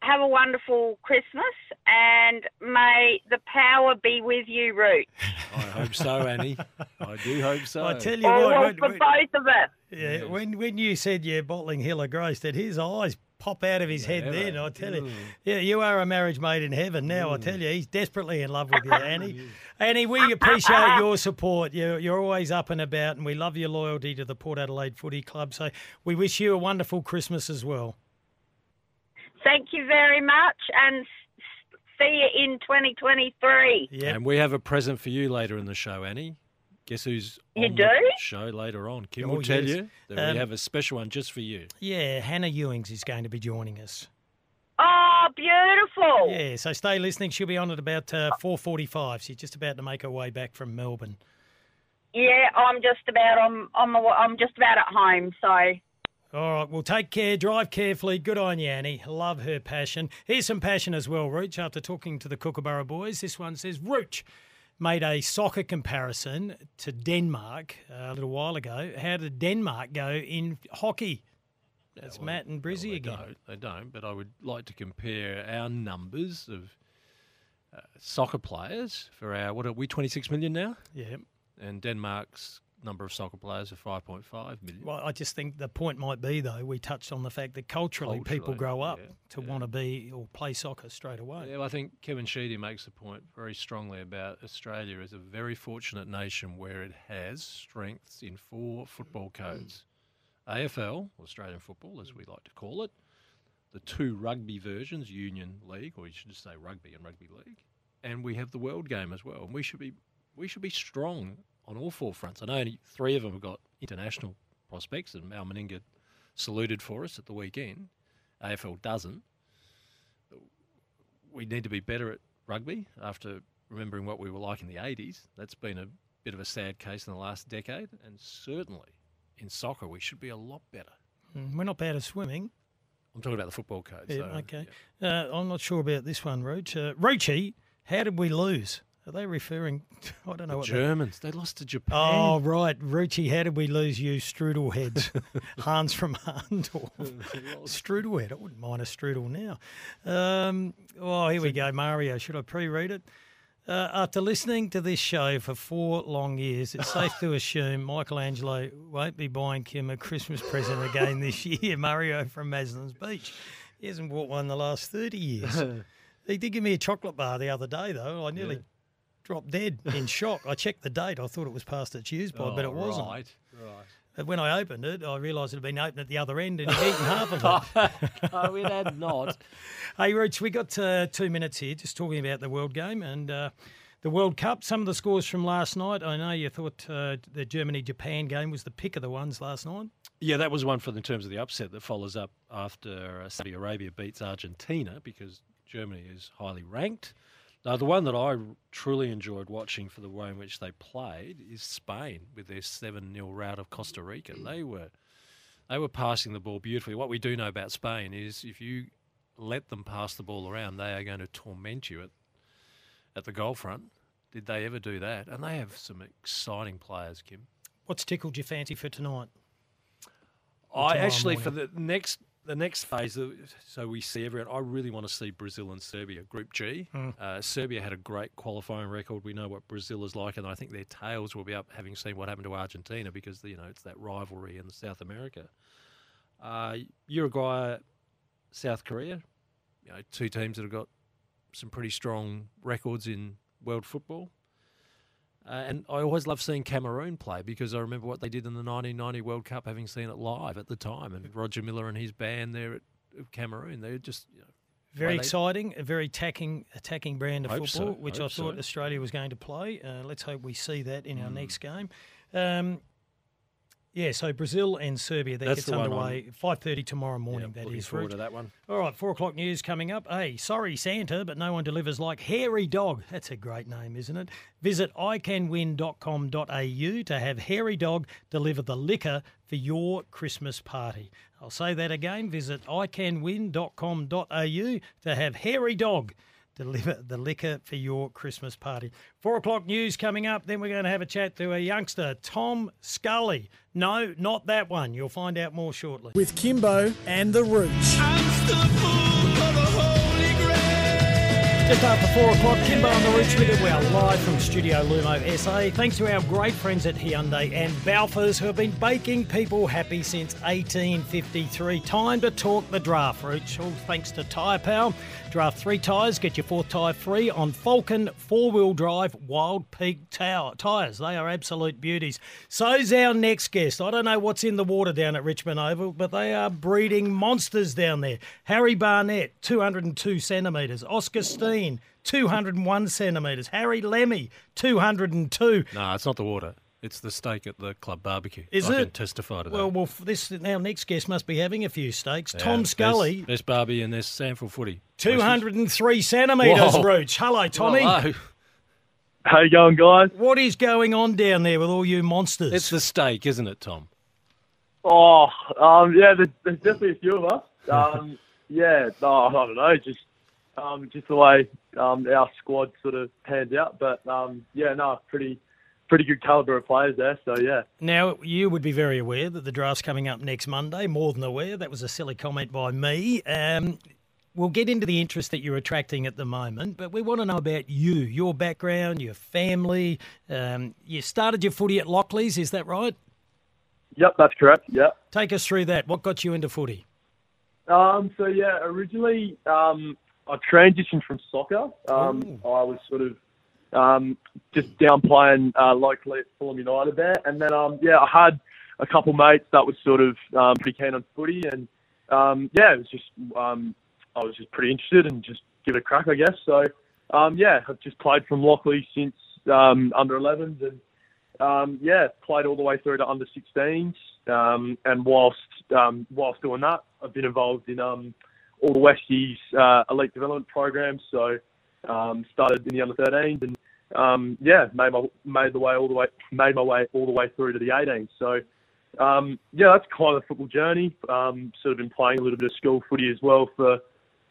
have a wonderful Christmas, and may the power be with you, Root. I hope so, Annie. I do hope so. I tell you Or what, when, for when- both of us. yeah, when when you said you're bottling Hill of Grace, that his eyes pop out of his head Never. then? I tell you, Mm. yeah, you are a marriage made in heaven now. I tell you, he's desperately in love with you, Annie. Annie, we appreciate your support. You're you're always up and about, and we love your loyalty to the Port Adelaide Footy Club. So we wish you a wonderful Christmas as well. Thank you very much, and see you in 2023. Yeah, And we have a present for you later in the show, Annie. Guess who's You on do? the show later on? Kim Oh, will tell yes. you that Um, we have a special one just for you. Yeah, Hannah Ewings is going to be joining us. Oh, beautiful. Yeah, so stay listening. She'll be on at about uh, 4.45. She's just about to make her way back from Melbourne. Yeah, I'm just about I'm I'm I'm just about at home. So All right, well, take care. Drive carefully. Good on you, Annie. Love her passion. Here's some passion as well, Rooch. After talking to the Kookaburra boys, this one says Rooch made a soccer comparison to Denmark uh, a little while ago. How did Denmark go in hockey? That's Matt and Brizzy they again. Don't, they don't, but I would like to compare our numbers of uh, soccer players for our, what are we, 26 million now? Yeah. And Denmark's number of soccer players are 5.5 million. Well, I just think the point might be, though, we touched on the fact that culturally, people grow up yeah, to want to be or play soccer straight away. Yeah, well, I think Kevin Sheedy makes the point very strongly about Australia as a very fortunate nation where it has strengths in four football codes AFL, Australian football, as we like to call it, the two rugby versions, Union League, or you should just say rugby and rugby league, and we have the world game as well. And we should be we should be strong on all four fronts. I know only three of them have got international prospects, and Mal Meninga saluted for us at the weekend. AFL doesn't we need to be better at rugby after remembering what we were like in the 80s. That's been a bit of a sad case in the last decade. And certainly in soccer, we should be a lot better. Mm, We're not bad at swimming. I'm talking about the football code. Yeah, so, okay. Uh, I'm not sure about this one, Rooch. Uh, Roochy, how did we lose? Are they referring? To, I don't know The what Germans, they lost to Japan. Oh, right. Roochy, how did we lose you, strudel heads? Hans from Hahndorf. Strudelhead. I wouldn't mind a strudel now. Um, oh, here we go. Mario. Should I pre read it? Uh, after listening to this show for four long years, it's safe to assume Michelangelo won't be buying Kim a Christmas present again this year. Mario from Maslin's Beach. He hasn't bought one in the last 30 years. he did give me a chocolate bar the other day, though. I nearly dropped dead in shock. I checked the date. I thought it was past its use by, but Oh, it wasn't. Right, right. But when I opened it, I realised it had been opened at the other end and he'd eaten half of it. oh, it had not. Hey, Rich, we got uh, two minutes here just talking about the World Game and uh, the World Cup. Some of the scores from last night. I know you thought uh, the Germany Japan game was the pick of the ones last night. Yeah, that was one for the in terms of the upset that follows up after uh, Saudi Arabia beats Argentina because Germany is highly ranked. Now, the one that I truly enjoyed watching for the way in which they played is Spain with their seven 0 rout of Costa Rica. Mm. They were they were passing the ball beautifully. What we do know about Spain is if you let them pass the ball around, they are going to torment you at at the goal front. Did they ever do that? And they have some exciting players, Kim. What's tickled your fancy for tonight? I actually for the next the next phase, so we see everyone. I really want to see Brazil and Serbia, Group G. Mm. Uh, Serbia had a great qualifying record. We know what Brazil is like, and I think their tails will be up, having seen what happened to Argentina, because you know it's that rivalry in South America. Uh, Uruguay, South Korea, you know, two teams that have got some pretty strong records in world football. Uh, and I always love seeing Cameroon play because I remember what they did in the 1990 World Cup, having seen it live at the time, and Roger Milla and his band there at Cameroon. They're just you know, Very exciting, a very attacking, attacking brand of Hope so, football, which I thought so. Australia was going to play. Uh, let's hope we see that in our Mm. next game. Um, yeah, so Brazil and Serbia that That's gets underway five thirty tomorrow morning. that looking is forward Rich. to that one. All right, four o'clock news coming up. Hey, sorry Santa, but no one delivers like Hairy Dog. That's a great name, isn't it? Visit iCanWin.com.au to have Hairy Dog deliver the liquor for your Christmas party. I'll say that again. Visit iCanWin.com.au to have Hairy Dog deliver the liquor for your Christmas party. Four o'clock news coming up. Then we're going to have a chat to a youngster, Tom Scully. No, not that one. You'll find out more shortly. With Kimbo and the Rooch. Just after four o'clock, Kimbo on the Rooch with it. We are live from Studio Lumo SA. Thanks to our great friends at Hyundai and Balfours who have been baking people happy since 1853. Time to talk the draft, Rooch. All thanks to Tyre Pal. Draft three tyres, get your fourth tyre free on Falken four-wheel drive Wild Peak tower tyres. They are absolute beauties. So's our next guest. I don't know what's in the water down at Richmond Oval, but they are breeding monsters down there. Harry Barnett, 202 centimetres. Oscar Steen, 201 centimetres. Harry Lemmy, 202. No, it's not the water. It's the steak at the club barbecue. Is I it? can testify to that. Well, well, this our next guest must be having a few steaks. Yeah, Tom Scully, There's Barbie and there's Samford Footy. 203 centimetres, Whoa. Rooch. Hello, Tommy. Hello. How you going, guys? What is going on down there with all you monsters? It's the steak, isn't it, Tom? Oh, um, yeah, there's, there's definitely a few of us. Um, yeah, no, I don't know, just um, just the way um, our squad sort of panned out. But um, yeah, no, pretty pretty good caliber of players there. So yeah, Now, you would be very aware that the draft's coming up next Monday, more than aware. That was a silly comment by me. Um, we'll get into the interest that you're attracting at the moment, but we want to know about you, your background, your family. Um, you started your footy at Lockleys, is that right? yep, that's correct. Yep. Take us through that. What got you into footy? Um, so yeah, originally um, I transitioned from soccer. Um, I was sort of um, just down playing uh, locally at Fulham United there, and then um, yeah, I had a couple mates that was sort of um, pretty keen on footy, and um, yeah, it was just um, I was just pretty interested and just give it a crack, I guess. So um, yeah, I've just played from Lockley since um, under 11s, and um, yeah, played all the way through to under 16s. Um, and whilst um, whilst doing that, I've been involved in um, all the Westies uh, elite development programs. So um, started in the under 13s, and um, yeah, made my made the way all the way made my way all the way through to the 18s. So um, yeah, that's kind of the football journey. Um, sort of been playing a little bit of school footy as well for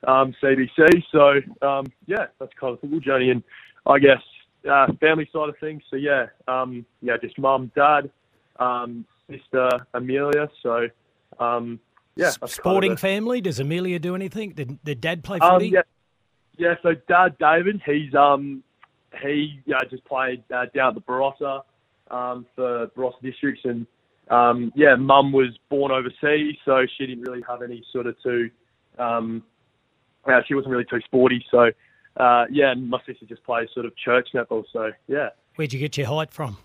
um, CBC. So um, yeah, that's kind of the football journey, and I guess uh, family side of things. So yeah, um, yeah, just mum, dad, um, sister Amelia. So um, yeah, that's kind of Sporting family? Does Amelia do anything? Did, did dad play um, footy? yeah, yeah. So Dad David, he's um he yeah just played uh, down at the Barossa um for Barossa districts, and um yeah, Mum was born overseas, so she didn't really have any sort of too um uh, she wasn't really too sporty, so uh yeah, and my sister just plays sort of church netball, so yeah. Where'd you get your height from?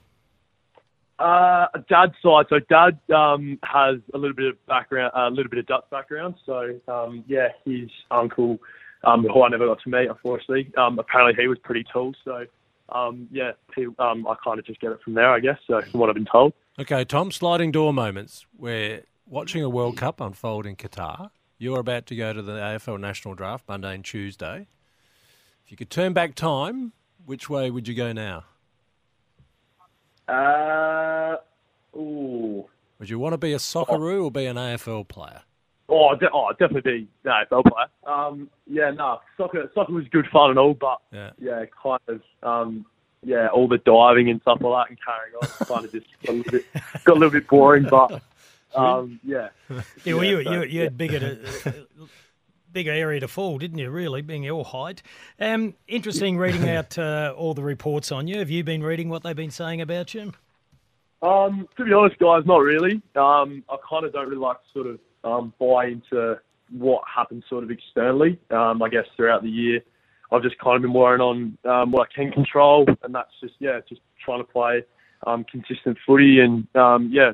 Uh, dad's side. So dad um, has a little bit of background, a little bit of Dutch background. So um, yeah, his uncle, um, who I never got to meet, unfortunately. Um, apparently he was pretty tall. So um, yeah, he, um, I kind of just get it from there, I guess. So from what I've been told. Okay, Tom, sliding door moments. We're watching a World Cup unfold in Qatar. You're about to go to the AFL National Draft Monday and Tuesday. If you could turn back time, which way would you go now? Uh, ooh. Would you want to be a Socceroo or be an AFL player? Oh, de- oh, definitely be no AFL player. Um, yeah, no, soccer, soccer was good fun and all, but Yeah. yeah, kind of, um, yeah, all the diving and stuff like that and carrying on kind of just got a little bit, got a little bit boring, but um, yeah. Yeah, well, you, so, you, you yeah. had bigger, to, bigger area to fall, didn't you, really, being your height? Um, interesting reading out uh, all the reports on you. Have you been reading what they've been saying about you? Um, to be honest, guys, not really. Um, I kind of don't really like sort of um, buy into what happens sort of externally. Um, I guess throughout the year, I've just kind of been worrying on um, what I can control, and that's just yeah, just trying to play um, consistent footy and um, yeah,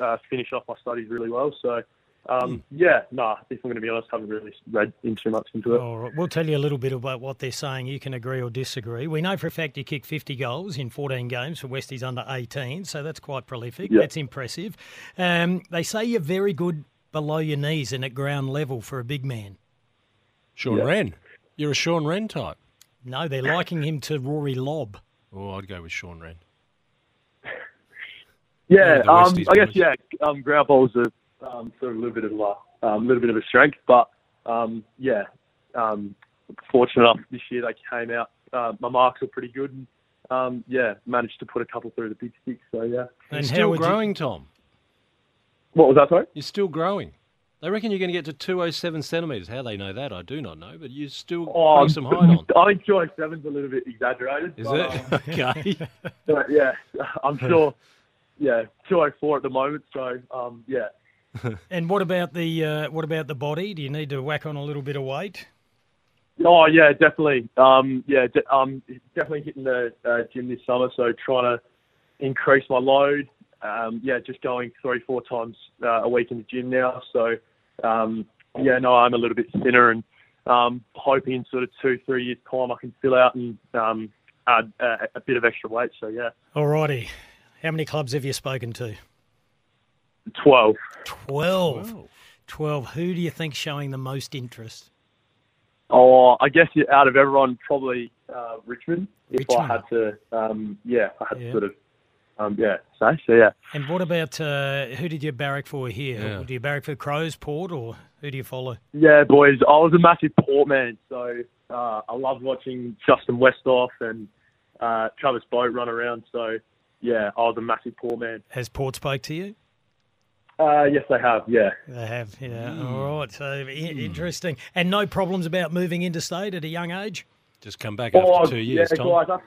uh, finish off my studies really well. So um, yeah, no, nah. If I'm going to be honest, I haven't really read in too much into it. All right. We'll tell you a little bit about what they're saying. You can agree or disagree. We know for a fact you kicked 50 goals in 14 games for Westies under 18, so that's quite prolific. Yeah. That's impressive. Um, they say you're very good below your knees and at ground level for a big man. Sean Yeah. Wren. You're a Sean Wren type. No, they're liking him to Rory Lobb. Oh, I'd go with Sean Wren. Yeah, the um, I guess boys. yeah. Um, ground balls are um, sort of a little bit of a um, little bit of a strength, but um, yeah, um, fortunate enough this year they came out. Uh, my marks were pretty good, and um, yeah, managed to put a couple through the big stick. So yeah, You're still growing, Tom. What was that, sorry? You're still growing. They reckon you're going to get to 207 centimetres. How they know that, I do not know, but you're still Oh, putting some height on. I think 207's a little bit exaggerated. Is but, it? um, Okay. but yeah, I'm sure. Yeah, 204 at the moment. So um, yeah, And what about the uh, what about the body? Do you need to whack on a little bit of weight? Oh yeah, definitely. Um, yeah, de- um, definitely hitting the uh, gym this summer. So trying to increase my load. Um, yeah, just going three, four times uh, a week in the gym now. So um, yeah, no, I'm a little bit thinner and um, hoping in sort of two, three years time I can fill out and um, add uh, a bit of extra weight. So yeah, Alrighty. How many clubs have you spoken to? twelve. 12. 12. Who do you think's showing the most interest? Oh, I guess you- out of everyone, probably uh, Richmond. If I had to, um, yeah, I had Yeah. to sort of, um, yeah, say so. Yeah. And what about uh, who did you barrack for here? Yeah. Do you barrack for Crows, Port, or who do you follow? Yeah, boys, I was a massive Port man, so uh, I loved watching Justin Westhoff and uh, Travis Boak run around. So, yeah, I was a massive Port man. Has Port spoke to you? Uh, yes, they have. Yeah. They have, yeah. Mm. All right, so i- interesting. And no problems about moving interstate at a young age? Just come back Oh, after two years, yeah, Tom. guys, ab-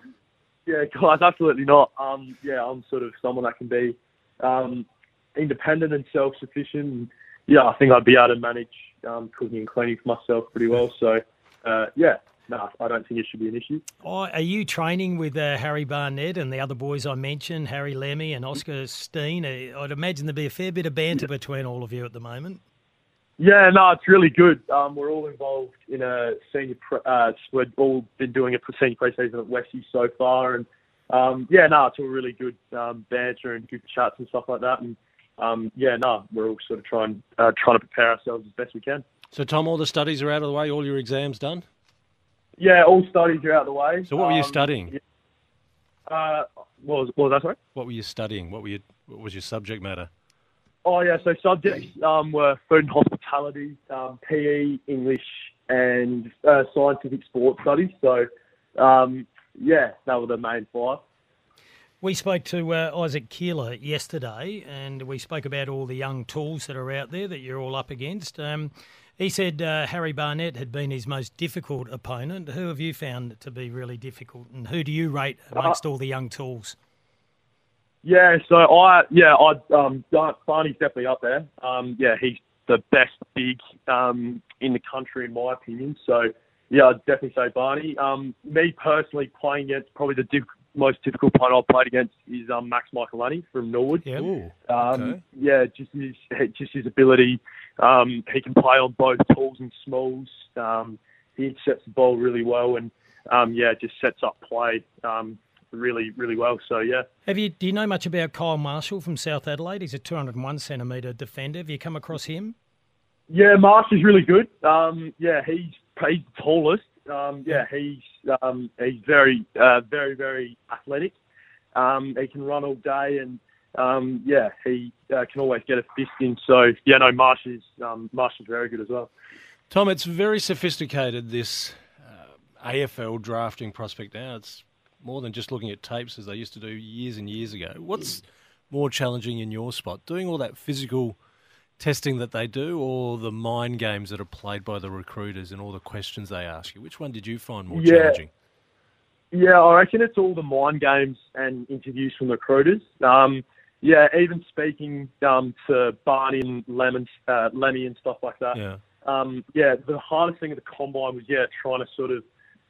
yeah, guys, absolutely not. Um, yeah, I'm sort of someone that can be um, independent and self-sufficient. And, yeah, I think I'd be able to manage um, cooking and cleaning for myself pretty well. So, uh, yeah, no, I don't think it should be an issue. Oh, are you training with uh, Harry Barnett and the other boys I mentioned, Harry Lemmy and Oscar Steen? Uh, I'd imagine there'd be a fair bit of banter between all of you at the moment. Yeah, no, it's really good. Um, we're all involved in a senior. Pre- uh, we've all been doing a senior preseason at Westie so far, and um, yeah, no, it's all really good um, banter and good chats and stuff like that. And um, yeah, no, we're all sort of trying uh, trying to prepare ourselves as best we can. So, Tom, all the studies are out of the way, all your exams done? Yeah, all studies are out of the way. So, what were you Um, studying? Uh, what was what was that? Sorry. What were you studying? What were you, What was your subject matter? Oh yeah, so subjects um, were food and hospitality, um, PE, English, and uh, scientific sports studies. So um, yeah, that were the main five. We spoke to uh, Isaac Keeler yesterday, and we spoke about all the young tools that are out there that you're all up against. Um, he said uh, Harry Barnett had been his most difficult opponent. Who have you found to be really difficult, and who do you rate amongst all the young tools? Yeah, so I yeah I um Barney's definitely up there. Um, yeah, he's the best big um in the country in my opinion. So yeah, I'd definitely say Barney. Um, me personally playing against probably the diff- most difficult opponent I've played against is um Max Michalanney from Norwood. Yeah. Um, okay. yeah, just his just his ability. Um, he can play on both talls and smalls. Um, he intercepts the ball really well, and um, yeah, just sets up play um, really really well. So yeah. Have you? Do you know much about Kyle Marshall from South Adelaide? He's a 201 centimetre defender. Have you come across him? Yeah, Marsh is really good. Um, yeah, he's he's the tallest. Um, yeah, he's um, he's very uh, very very athletic. Um, he can run all day, and um, yeah, he uh, can always get a fist in. So yeah, no, Marsh is um, Marsh is very good as well. Tom, it's very sophisticated, this uh, AFL drafting prospect now. It's more than just looking at tapes as they used to do years and years ago. What's more challenging in your spot? Doing all that physical testing that they do or the mind games that are played by the recruiters and all the questions they ask you? Which one did you find more Yeah. challenging? Yeah, I reckon it's all the mind games and interviews from recruiters. Um, yeah, even speaking um, to Barney and Lemon, uh, Lemmy and stuff like that. Yeah. Um, yeah, the hardest thing at the combine was yeah trying to sort of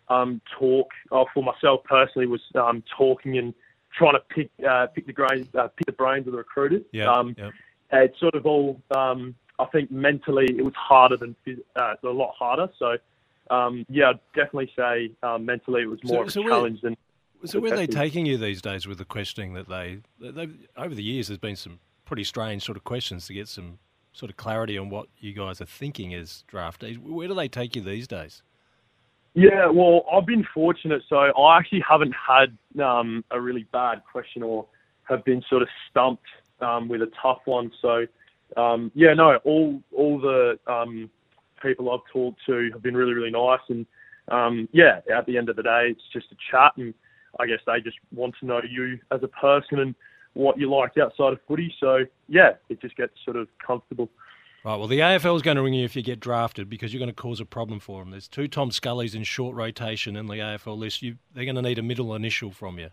um, talk. Oh, for myself personally, was um, talking and trying to pick uh, pick the brains uh, pick the brains of the recruiters. Yeah, Um, yeah. It's sort of all um, I think mentally it was harder than uh, a lot harder. So um, yeah, I'd definitely say uh, mentally it was So- more of so a where- challenge than. So where are they taking you these days with the questioning that they, they over the years? There's been some pretty strange sort of questions to get some sort of clarity on what you guys are thinking as draftees. Where do they take you these days? Yeah, well, I've been fortunate, so I actually haven't had um, a really bad question or have been sort of stumped um, with a tough one. So, um, yeah, no, all all the um, people I've talked to have been really, really nice, and um, yeah, at the end of the day, it's just a chat, and I guess they just want to know you as a person and what you liked outside of footy. So, yeah, it just gets sort of comfortable. Right. Well, the AFL is going to ring you if you get drafted because you're going to cause a problem for them. There's two Tom Scullys in short rotation in the AFL list. You, they're going to need a middle initial from you.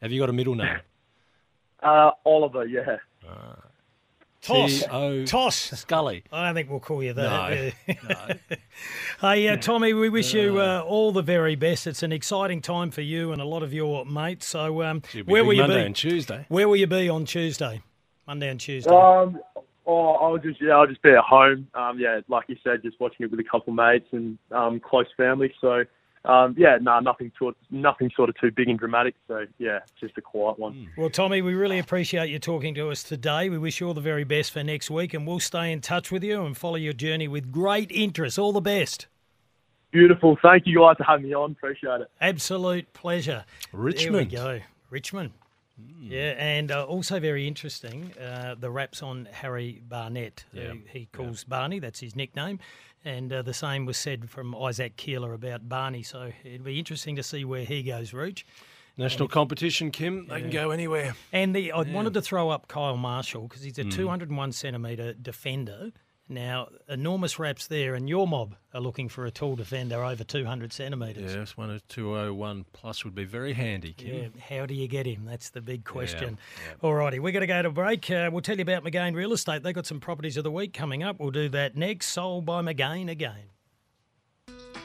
Have you got a middle name? Uh, Oliver, yeah. Toss. T.O. Toss. Scully. I don't think we'll call you that. No, hey, uh, Tommy, we wish you uh, all the very best. It's an exciting time for you and a lot of your mates. So, um, It'll be where big will you Monday be? and Tuesday. Where will you be on Tuesday? Monday and Tuesday. Um, oh, I'll just yeah, I'll just be at home. Um, yeah, like you said, just watching it with a couple of mates and um, close family. So, um, yeah, no, nothing sort, nothing sort of too big and dramatic. So, yeah, just a quiet one. Well, Tommy, we really appreciate you talking to us today. We wish you all the very best for next week, and we'll stay in touch with you and follow your journey with great interest. All the best. Beautiful. Thank you guys for having me on. Appreciate it. Absolute pleasure. Richmond. There we go. Richmond. Yeah, and uh, also very interesting, uh, the raps on Harry Barnett. Yeah. who he calls Barney, that's his nickname. And uh, the same was said from Isaac Keeler about Barney. So it'd be interesting to see where he goes, Rooch. National competition, Kim. They can go anywhere. And the, I wanted to throw up Kyle Marshall because he's a Mm. 201 centimetre defender. Now, enormous raps there, and your mob are looking for a tall defender over 200 centimetres. Yes, one of 201 plus would be very handy, Kim. Yeah, how do you get him? That's the big question. All righty, we're going to go to break. Uh, we'll tell you about McGain Real Estate. They've got some properties of the week coming up. We'll do that next. Sold by McGain again.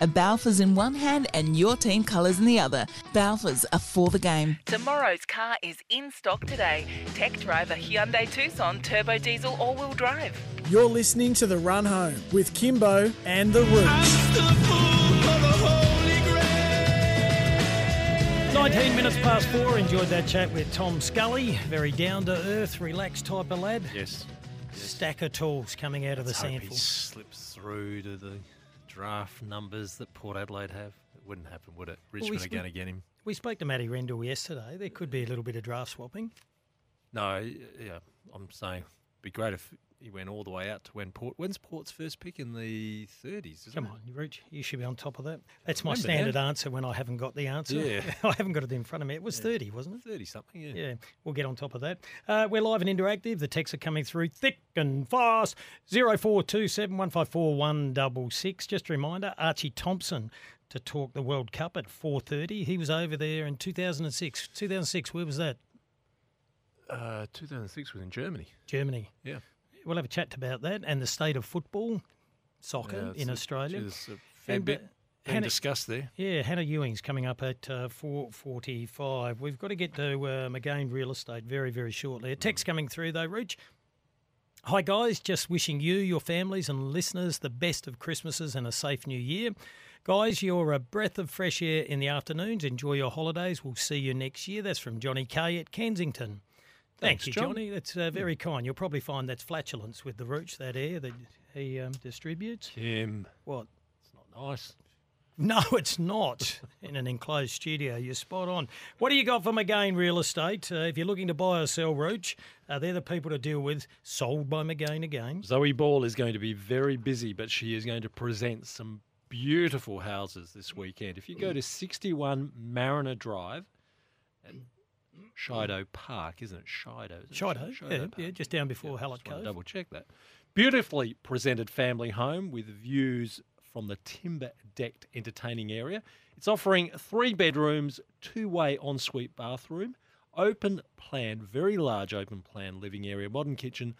A Balfours in one hand and your team colours in the other. Balfours are for the game. Tomorrow's car is in stock today. Tech driver Hyundai Tucson turbo diesel all-wheel drive. You're listening to The Run Home with Kimbo and The Rooch. 19 minutes past four. Enjoyed that chat with Tom Scully. Very down to earth, relaxed type of lad. Yes. Stack of tools coming out of the Let's hope he sample. slips through to the draft numbers that Port Adelaide have. It wouldn't happen, would it? Well, we Richmond are going to get him. We spoke to Matty Rendell yesterday. There could be a little bit of draft swapping. No, yeah, I'm saying it'd be great if he went all the way out to when Port. When's Port's first pick in the 30s? Isn't Come it? on, you reach. You should be on top of that. That's my standard now. answer when I haven't got the answer. Yeah. I haven't got it in front of me. It was 30, wasn't it? 30 something, yeah. Yeah, we'll get on top of that. Uh, we're live and interactive. The texts are coming through thick and fast. 0427 154 166. Just a reminder, Archie Thompson to talk the World Cup at 4.30. He was over there in 2006. 2006, where was that? Uh, 2006 was in Germany. Germany. Yeah. We'll have a chat about that and the state of football, soccer Yeah, in Australia. there's a fair And, bit uh, being Hannah- discussed there. Yeah, Hannah Ewing's coming up at uh, 4.45. We've got to get to uh, McGain Real Estate very, very shortly. A text coming through, though, Rich. Hi, guys. Just wishing you, your families, and listeners the best of Christmases and a safe new year. Guys, you're a breath of fresh air in the afternoons. Enjoy your holidays. We'll see you next year. That's from Johnny K at Kensington. Thank Thanks, you, John. Johnny. That's uh, very kind. You'll probably find that's flatulence with the Rooch that air that he um, distributes. Kim. What? It's not nice. No, it's not. In an enclosed studio, you're spot on. What do you got from McGain Real Estate? Uh, if you're looking to buy or sell Rooch, uh, they're the people to deal with. Sold by McGain again. Zoe Ball is going to be very busy, but she is going to present some beautiful houses this weekend. If you go to 61 Mariner Drive Sheidow Park, isn't it? Sheidow. Is it Sheidow, yeah, Park? yeah, just down before Hallett Just wanna Cove. Double check that. Beautifully presented family home with views from the timber decked entertaining area. It's offering three bedrooms, two way ensuite bathroom, open plan, very large open plan living area, modern kitchen,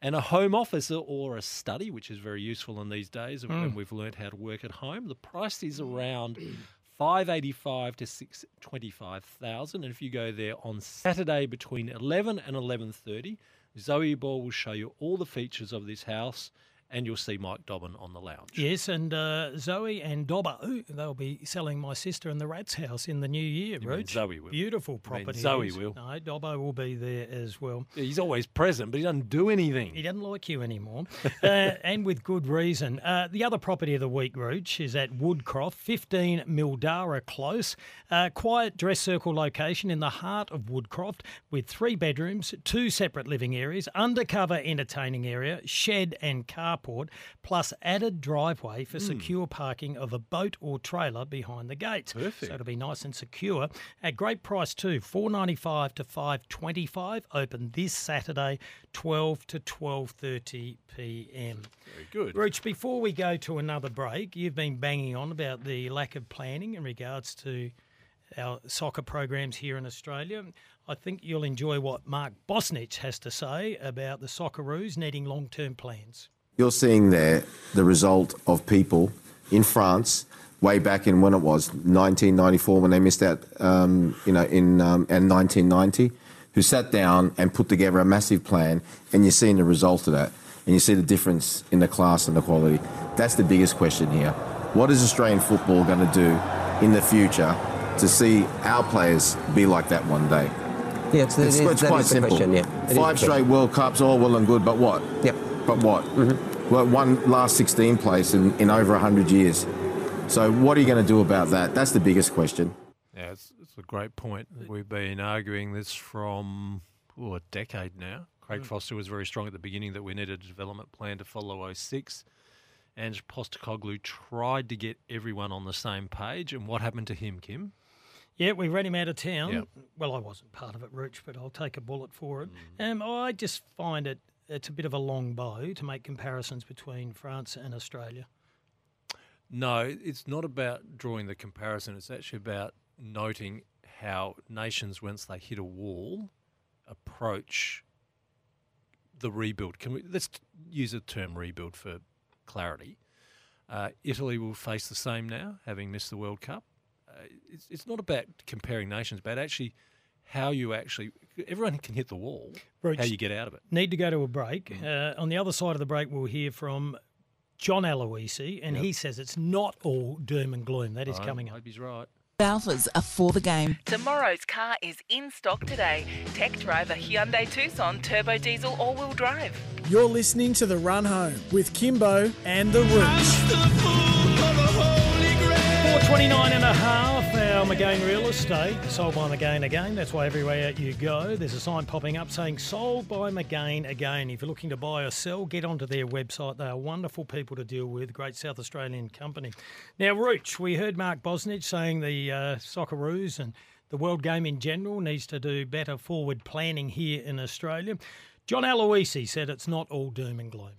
and a home office or a study, which is very useful in these days when Mm. we've learnt how to work at home. The price is around. 585 to 625,000 and if you go there on Saturday between 11 and 11:30 Zoe Ball will show you all the features of this house, and you'll see Mike Dobbin on the lounge. Yes, and uh, Zoe and Dobbo, they'll be selling my sister and the Rat's house in the new year, Rooch. Zoe will? Beautiful property. Zoe will? No, Dobbo will be there as well. He's always present, but he doesn't do anything. He doesn't like you anymore, uh, and with good reason. Uh, the other property of the week, Rooch, is at Woodcroft, 15 Mildara Close. Uh, quiet dress circle location in the heart of Woodcroft with three bedrooms, two separate living areas, undercover entertaining area, shed and carport, plus added driveway for hmm. secure parking of a boat or trailer behind the gates. Perfect. So it'll be nice and secure. At great price too, four ninety five to five twenty five. Open this Saturday, twelve to twelve thirty p.m. Very good. Rooch, before we go to another break, you've been banging on about the lack of planning in regards to our soccer programs here in Australia. I think you'll enjoy what Mark Bosnich has to say about the Socceroos needing long term plans. You're seeing there the result of people in France way back in when it was 1994 when they missed out, um, you know, in um, and 1990, who sat down and put together a massive plan, and you're seeing the result of that, and you see the difference in the class and the quality. That's the biggest question here. What is Australian football going to do in the future to see our players be like that one day? Yeah, it's, It's, it is- it's quite simple. question, yeah. Five straight World Cups, all well and good, but what? Yep. But what? Mm-hmm. Well, one last 16 place in, in over 100 years. So what are you going to do about that? That's the biggest question. Yeah, it's, it's a great point. We've been arguing this from oh, a decade now. Craig Foster was very strong at the beginning that we needed a development plan to follow 06. And Postecoglou tried to get everyone on the same page. And what happened to him, Kim? Yeah, we ran him out of town. Yep. Well, I wasn't part of it, Rooch, but I'll take a bullet for it. Um, I just find it it's a bit of a long bow to make comparisons between France and Australia. No, it's not about drawing the comparison. It's actually about noting how nations, once they hit a wall, approach the rebuild. Can we let's use the term rebuild for clarity? Uh, Italy will face the same now, having missed the World Cup. Uh, it's, it's not about comparing nations, but actually how you actually everyone can hit the wall. Rooch, how you get out of it. Need to go to a break. Uh, on the other side of the break, we'll hear from John Aloisi, and Yep. he says it's not all doom and gloom. That is I coming up. hope he's right. Balfours are for the game. Tomorrow's car is in stock today. Tech driver Hyundai Tucson turbo diesel all-wheel drive. You're listening to The Run Home with Kimbo and The Rooch. 429 and a half, our McGain Real Estate, sold by McGain again. That's why everywhere you go, there's a sign popping up saying sold by McGain again. If you're looking to buy or sell, get onto their website. They are wonderful people to deal with, great South Australian company. Now, Rooch, we heard Mark Bosnich saying the uh, Socceroos and the world game in general needs to do better forward planning here in Australia. John Aloisi said it's not all doom and gloom.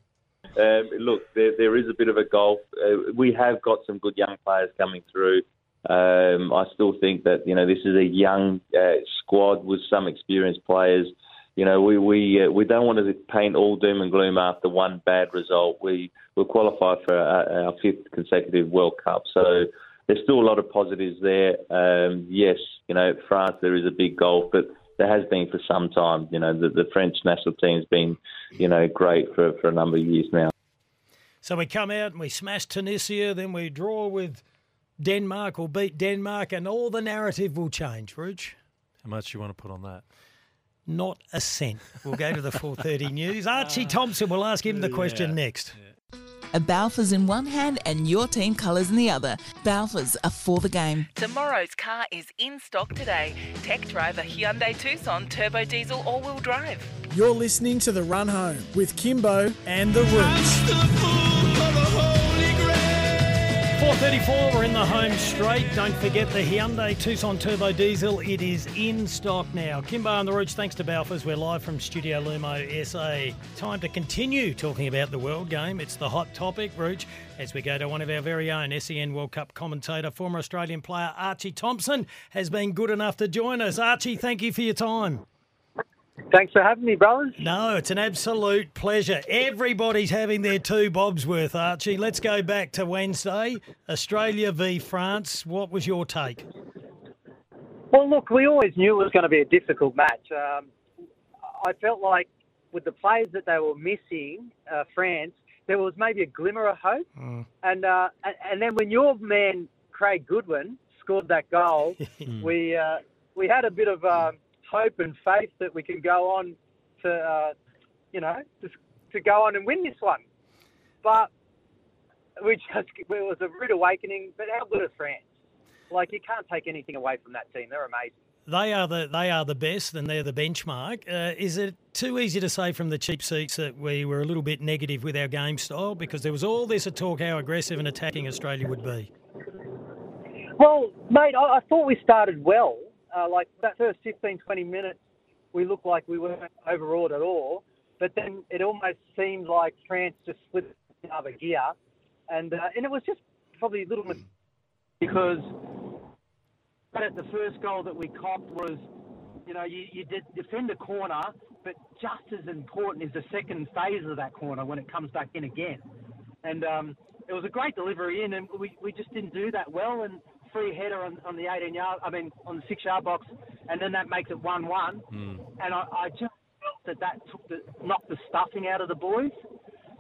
Um, look, there, there is a bit of a gulf. Uh, we have got some good young players coming through. Um, I still think that you know this is a young uh, squad with some experienced players. You know, we we uh, we don't want to paint all doom and gloom after one bad result. We will qualify for our, our fifth consecutive World Cup, so there's still a lot of positives there. Um, yes, you know, France there is a big gulf, but there has been for some time. You know, the, the French national team's been, you know, great for, for a number of years now. So we come out and we smash Tunisia, then we draw with Denmark will beat Denmark, and all the narrative will change, Rooch. How much you want to put on that? Not a cent. We'll go to the 4.30 news. Archie uh, Thompson, we'll ask him the question next. A Balfours in one hand and your team colours in the other. Balfours are for the game. Tomorrow's car is in stock today. Tech driver Hyundai Tucson turbo diesel all-wheel drive. You're listening to The Run Home with Kimbo and The Rooch. 4.34, we're in the home straight. Don't forget the Hyundai Tucson Turbo Diesel. It is in stock now. Kimbo and the Rooch, thanks to Balfours. We're live from Studio Lumo SA. Time to continue talking about the world game. It's the hot topic, Rooch, as we go to one of our very own SEN World Cup commentator, former Australian player Archie Thompson, has been good enough to join us. Archie, thank you for your time. Thanks for having me, brothers. No, it's an absolute pleasure. Everybody's having their two bobs worth, Archie. Let's go back to Wednesday. Australia v France. What was your take? Well, look, we always knew it was going to be a difficult match. Um, I felt like with the players that they were missing, uh, France, there was maybe a glimmer of hope. Mm. And, uh, and and then when your man Craig Goodwin scored that goal, we uh, we had a bit of um, hope and faith that we can go on to uh, you know to, to go on and win this one. But we just it was a rude awakening. But how good are France? Like you can't take anything away from that team. They're amazing. They are the they are the best, and they're the benchmark. Uh, is it too easy to say from the cheap seats that we were a little bit negative with our game style because there was all this talk how aggressive and attacking Australia would be? Well, mate, I, I thought we started well. Uh, like that first 15, 20 minutes, we looked like we weren't overawed at all. But then it almost seemed like France just slipped another gear, and uh, and it was just probably a little because at the first goal that we copped was, you know, you, you did defend a corner, but just as important is the second phase of that corner when it comes back in again. And um, it was a great delivery in, and we, we just didn't do that well. And free header on, on the 18 yard, I mean, on the six yard box, and then that makes it 1 1. And I, I just felt that that took the, knocked the stuffing out of the boys.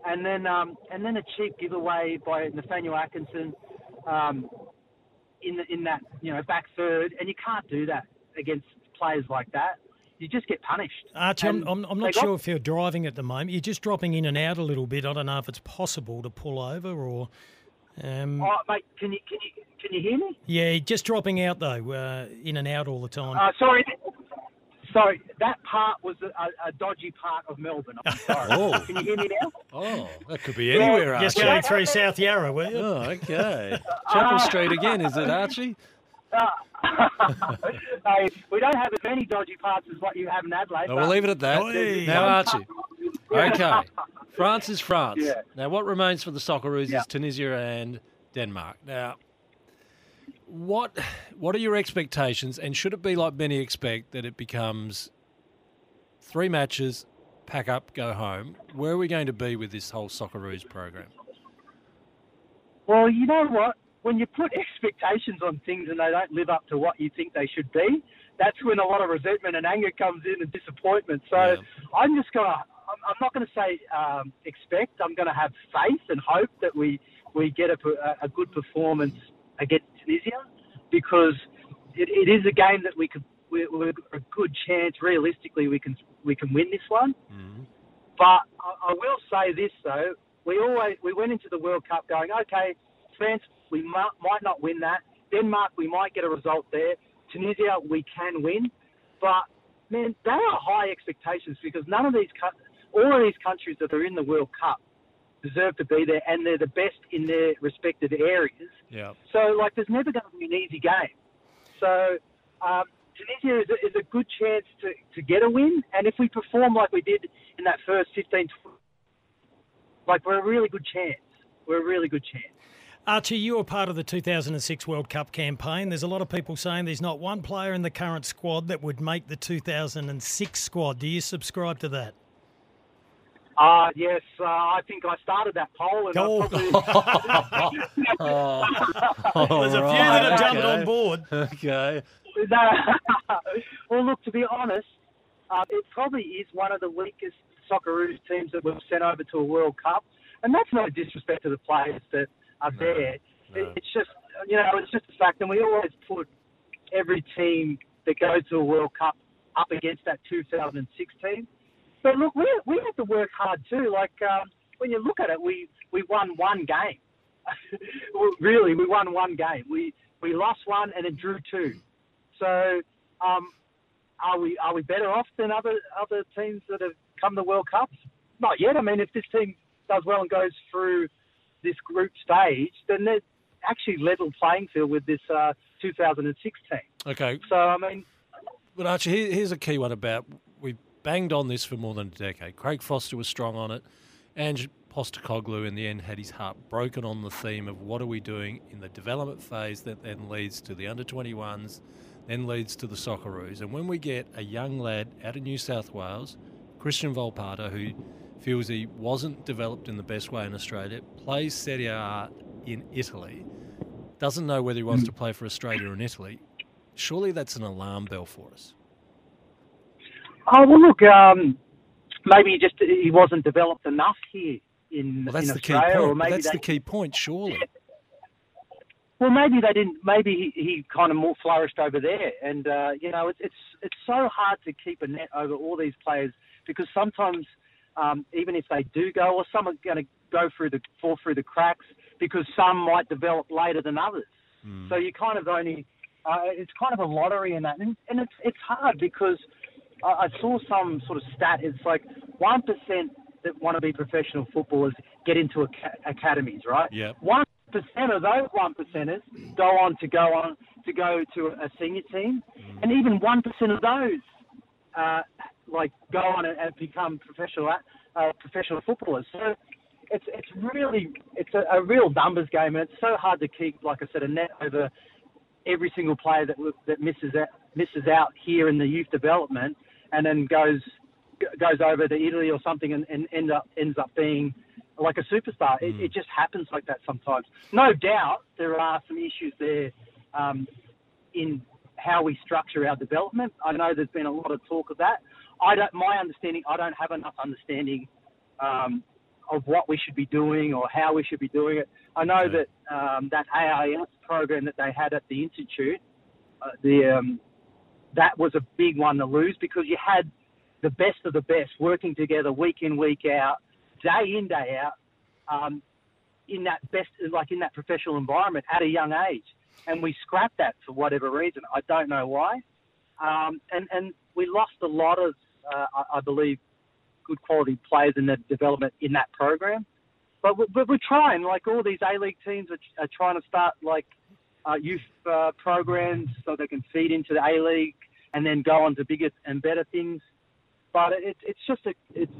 And then, um, and then a cheap giveaway by Nathaniel Atkinson um, in the, in that you know back third, and you can't do that against players like that. You just get punished. Archie, I'm, I'm, I'm they not got- sure if you're driving at the moment. You're just dropping in and out a little bit. I don't know if it's possible to pull over or. Um, Oh, mate, can you can you can you hear me? Yeah, just dropping out though, uh, in and out all the time. Uh, sorry, sorry. That part was a, a, a dodgy part of Melbourne. I'm sorry. Oh. Can you hear me now? Oh, that could be anywhere, Just Archie. going through South Yarra, were you? Oh, okay. Chapel Street again, is it, Archie? hey, we don't have as many dodgy parts as what you have in Adelaide. No, we'll leave it at that. there's- Now, Archie. Okay. France is France. Yeah. Now, what remains for the Socceroos Yeah. is Tunisia and Denmark. Now, what what are your expectations, and should it be like many expect that it becomes three matches, pack up, go home? Where are we going to be with this whole Socceroos program? Well, you know what? When you put expectations on things and they don't live up to what you think they should be, that's when a lot of resentment and anger comes in and disappointment. So I'm just gonna, I'm, not going to say um, expect. I'm going to have faith and hope that we we get a, a good performance against Tunisia because it, it is a game that we could, we, we're a good chance. Realistically, we can we can win this one. But I, I will say this though: we always we went into the World Cup going, okay, France, we might, might not win that. Denmark, we might get a result there. Tunisia, we can win. But man, they are high expectations because none of these, all of these countries that are in the World Cup deserve to be there, and they're the best in their respective areas. Yeah. So, like, there's never going to be an easy game. So, um, Tunisia is a, is a good chance to, to get a win. And if we perform like we did in that first 15, 20, like, we're a really good chance. We're a really good chance. Archie, you were part of the 2006 World Cup campaign. There's a lot of people saying there's not one player in the current squad that would make the 2006 squad. Do you subscribe to that? Uh, yes, uh, I think I started that poll. And Oh. I probably... There's a few that have jumped on board. Okay. No. well, look, to be honest, uh, it probably is one of the weakest Socceroos teams that we've sent over to a World Cup, and that's no disrespect to the players that are there. It, it's just, you know, it's just a fact, and we always put every team that goes to a World Cup up against that 2006 team. But look, we we have to work hard too. Like um, when you look at it, we we won one game. Really, we won one game. We we lost one and then drew two. So, um, are we are we better off than other other teams that have come to World Cups? Not yet. I mean, if this team does well and goes through this group stage, then they're actually level playing field with this uh, 2006 team. Okay. So, I mean, But Archie, here's a key one about banged on this for more than a decade. Craig Foster was strong on it. Ange Postecoglou in the end had his heart broken on the theme of what are we doing in the development phase that then leads to the under 21s, then leads to the Socceroos. And when we get a young lad out of New South Wales, Cristian Volpato, who feels he wasn't developed in the best way in Australia, plays Serie A in Italy, doesn't know whether he wants hmm. to play for Australia or in Italy, surely that's an alarm bell for us. Oh well, look. Um, maybe he just he wasn't developed enough here in, Well, that's in the key Australia, or point. maybe That's they, the key point, surely. Well, maybe they didn't. Maybe he, he kind of more flourished over there, and uh, you know, it's it's it's so hard to keep a net over all these players because sometimes, um, even if they do go, or some are going to go through the fall through the cracks because some might develop later than others. So you kind of only. Uh, it's kind of a lottery in that, and, and it's it's hard because I, I saw some sort of stat. It's like one percent that want to be professional footballers get into aca- academies, right? Yeah. One percent of those one percenters go on to go on to go to a senior team, and even one percent of those uh, like go on and, and become professional uh, professional footballers. So it's it's really it's a, a real numbers game, and it's so hard to keep, like I said, a net over every single player that that misses out, misses out here in the youth development, and then goes goes over to Italy or something, and, and end up ends up being like a superstar. It, it just happens like that sometimes. No doubt there are some issues there um, in how we structure our development. I know there's been a lot of talk of that. I don't. My understanding, I don't have enough understanding um, of what we should be doing or how we should be doing it. I know that um, that AIS program that they had at the institute, uh, the um, that was a big one to lose because you had the best of the best working together week in week out, day in day out, um, in that best like in that professional environment at a young age, and we scrapped that for whatever reason. I don't know why, um, and and we lost a lot of uh, I, I believe good quality players in the development in that program. But we're, but we're trying, like all these A League teams are, are trying to start like uh, youth uh, programs so they can feed into the A League and then go on to bigger and better things. But it, it's just a, it's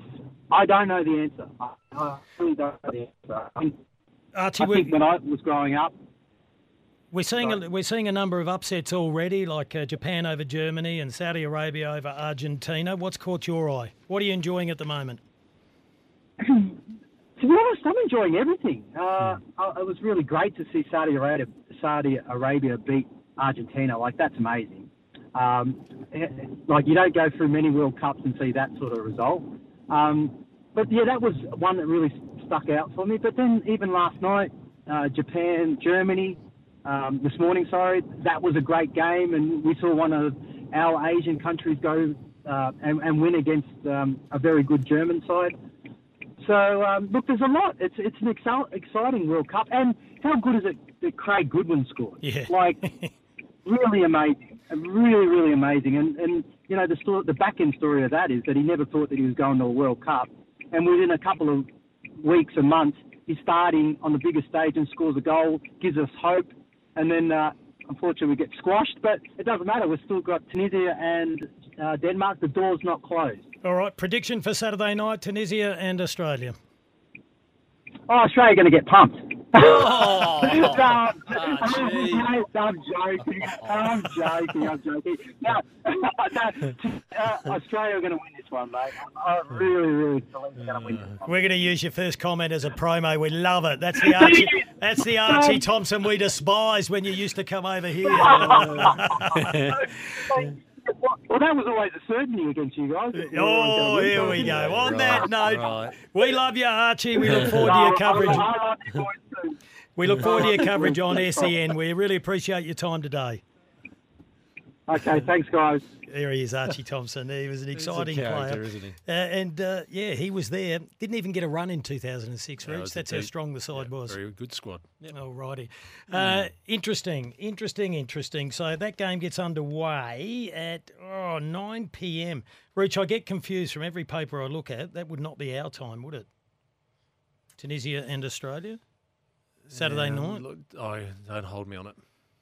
I don't know the answer. I, I really don't know the answer. I, mean, Archie, I think when I was growing up, We're seeing a, we're seeing a number of upsets already, like uh, Japan over Germany and Saudi Arabia over Argentina. What's caught your eye? What are you enjoying at the moment? to be honest, I'm enjoying everything. Uh, I- It was really great to see Saudi Arabia, Saudi Arabia beat Argentina. Like that's amazing. Um, eh, like you don't go through many World Cups and see that sort of result. Um, but yeah, that was one that really stuck out for me. But then even last night, uh, Japan, Germany, um, this morning, sorry, that was a great game, and we saw one of our Asian countries go uh, and, and win against um, a very good German side. So um, look, there's a lot. It's it's an exciting World Cup, and how good is it that Craig Goodwin scored? Yeah. Like really amazing, really really amazing. And and you know the story, the back end story of that is that he never thought that he was going to a World Cup, and within a couple of weeks and months, he's starting on the biggest stage and scores a goal, gives us hope, and then. Uh, Unfortunately, we get squashed, but it doesn't matter. We've still got Tunisia and uh, Denmark. The door's not closed. All right, prediction for Saturday night: Tunisia and Australia. Oh, Australia going to get pumped. Oh, no, I'm, I'm joking. I'm joking. I'm joking. No, no uh, Australia are going to win this one, mate. I really, really believe they're going to win this one. We're going to use your first comment as a promo. We love it. That's the Archie. That's the Archie Thompson we despise when you used to come over here. Well, that was always a certainty against you guys. Oh, here we go. On that note, right. we love you, Archie. We look forward to your coverage. We look forward to your coverage on SEN. We really appreciate your time today. Okay, thanks, guys. There he is, Archie Thompson. He was an He's a exciting player, isn't he? Uh, and uh, yeah, he was there. Didn't even get a run in 2006. No, it Rich. was a That's how strong the side was. Very good squad. All righty. Uh, interesting, interesting, interesting. So that game gets underway at oh, 9 p.m. Rich, I get confused from every paper I look at. That would not be our time, would it? Tunisia and Australia? Saturday Yeah, night? look, Oh, don't hold me on it.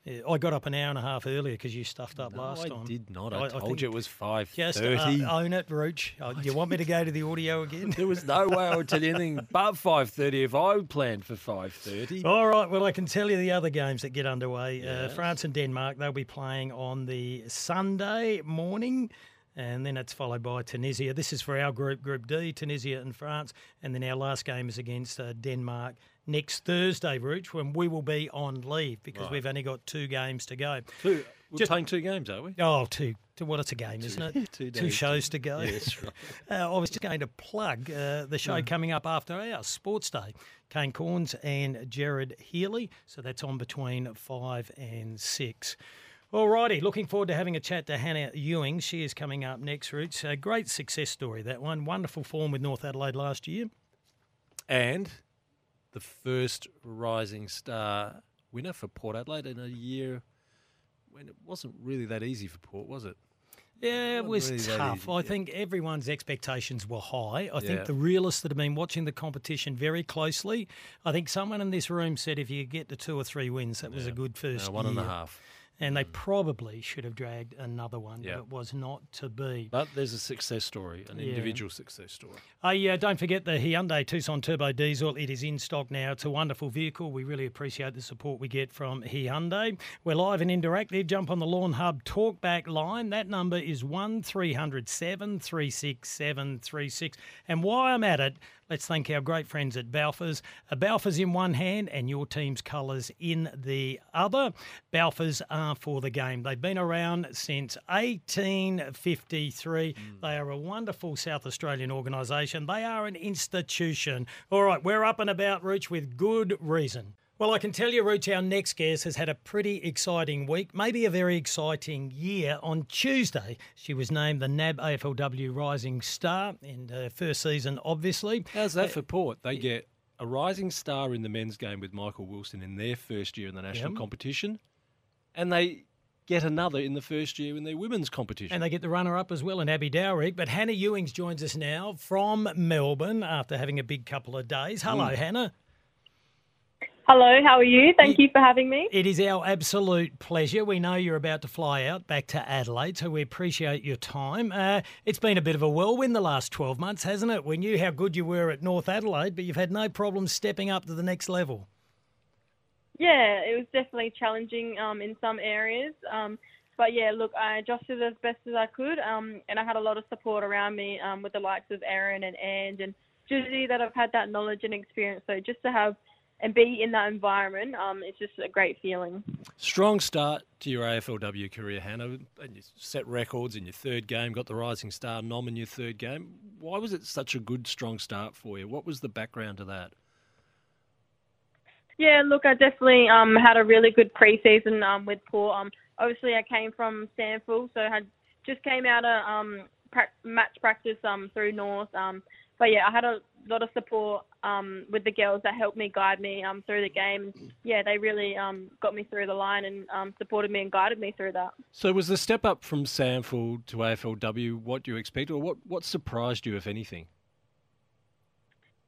Yeah, I got up an hour and a half earlier because you stuffed up No, last I time. I did not. I told think you it was Just uh, 5:30. own it, Rooch. Oh, you want me to go to the audio again? There was no way I would tell you anything but 5.30 if I planned for 5.30. All right. Well, I can tell you the other games that get underway. Uh, France and Denmark, they'll be playing on the Sunday morning. And then it's followed by Tunisia. This is for our group, Group D, Tunisia and France. And then our last game is against uh, Denmark next Thursday, Rooch, when we will be on leave because Right. we've only got two games to go. Two, We're playing two games, are we? Oh, two. two well, it's a game, isn't it? two two days. shows to go. Yeah, that's right. uh, I was just going to plug uh, the show Yeah. coming up after our Sports Day. Kane Cornes and Jared Healy. So that's on between five and six. Alrighty, looking forward to having a chat to Hannah Ewings. She is coming up next, Rooch. A great success story, that one. Wonderful form with North Adelaide last year. And the first Rising Star winner for Port Adelaide in a year when it wasn't really that easy for Port, was it? Yeah, it Wasn't really tough. I think everyone's expectations were high. I think the realists that have been watching the competition very closely, I think someone in this room said if you get to two or three wins, that was a good first Uh, one year. half. And they probably should have dragged another one, Yeah. but it was not to be. But there's a success story, an Yeah. individual success story. Uh, yeah, don't forget the Hyundai Tucson Turbo Diesel. It is in stock now. It's a wonderful vehicle. We really appreciate the support we get from Hyundai. We're live and interactive. Jump on the Lawn Hub talkback line. That number is 1300 736 736. And while I'm at it, let's thank our great friends at Balfours. A Balfours in one hand and your team's colours in the other. Balfours are for the game. They've been around since 1853. Hmm. They are a wonderful South Australian organisation. They are an institution. All right, we're up and about, Rooch, with good reason. Well, I can tell you, Rooch, our next guest has had a pretty exciting week, maybe a very exciting year. On Tuesday, she was named the NAB AFLW Rising Star in her first season, obviously. How's that for Port? They get a rising star in the men's game with Michael Wilson in their first year in the national Yep. competition, and they get another in the first year in their women's competition. And they get the runner up as well in Abby Dowrick. But Hannah Ewings joins us now from Melbourne after having a big couple of days. Hello, Mm. Hannah. Hello, how are you? Thank you for having me. It is our absolute pleasure. We know you're about to fly out back to Adelaide, so we appreciate your time. Uh, it's been a bit of a whirlwind the last 12 months, hasn't it? We knew how good you were at North Adelaide, but you've had no problem stepping up to the next level. Yeah, it was definitely challenging um, in some areas. Um, but yeah, look, I adjusted as best as I could, um, and I had a lot of support around me um, with the likes of Erin and Ange and Judy that I've had that knowledge and experience. So just to have and be in that environment, um, it's just a great feeling. Strong start to your AFLW career, Hannah, and you set records in your third game, got the Rising Star nom in your third game. Why was it such a good, strong start for you? What was the background to that? Yeah, look, I definitely um, had a really good preseason um, with Port. Um, obviously, I came from SANFL, so I had just came out of um, prac- match practice um, through North. Um, but yeah, I had a lot of support um, with the girls that helped me guide me um, through the game. Yeah, they really um, got me through the line and um, supported me and guided me through that. So, was the step up from SANFL to AFLW what do you expected, or what, what surprised you, if anything?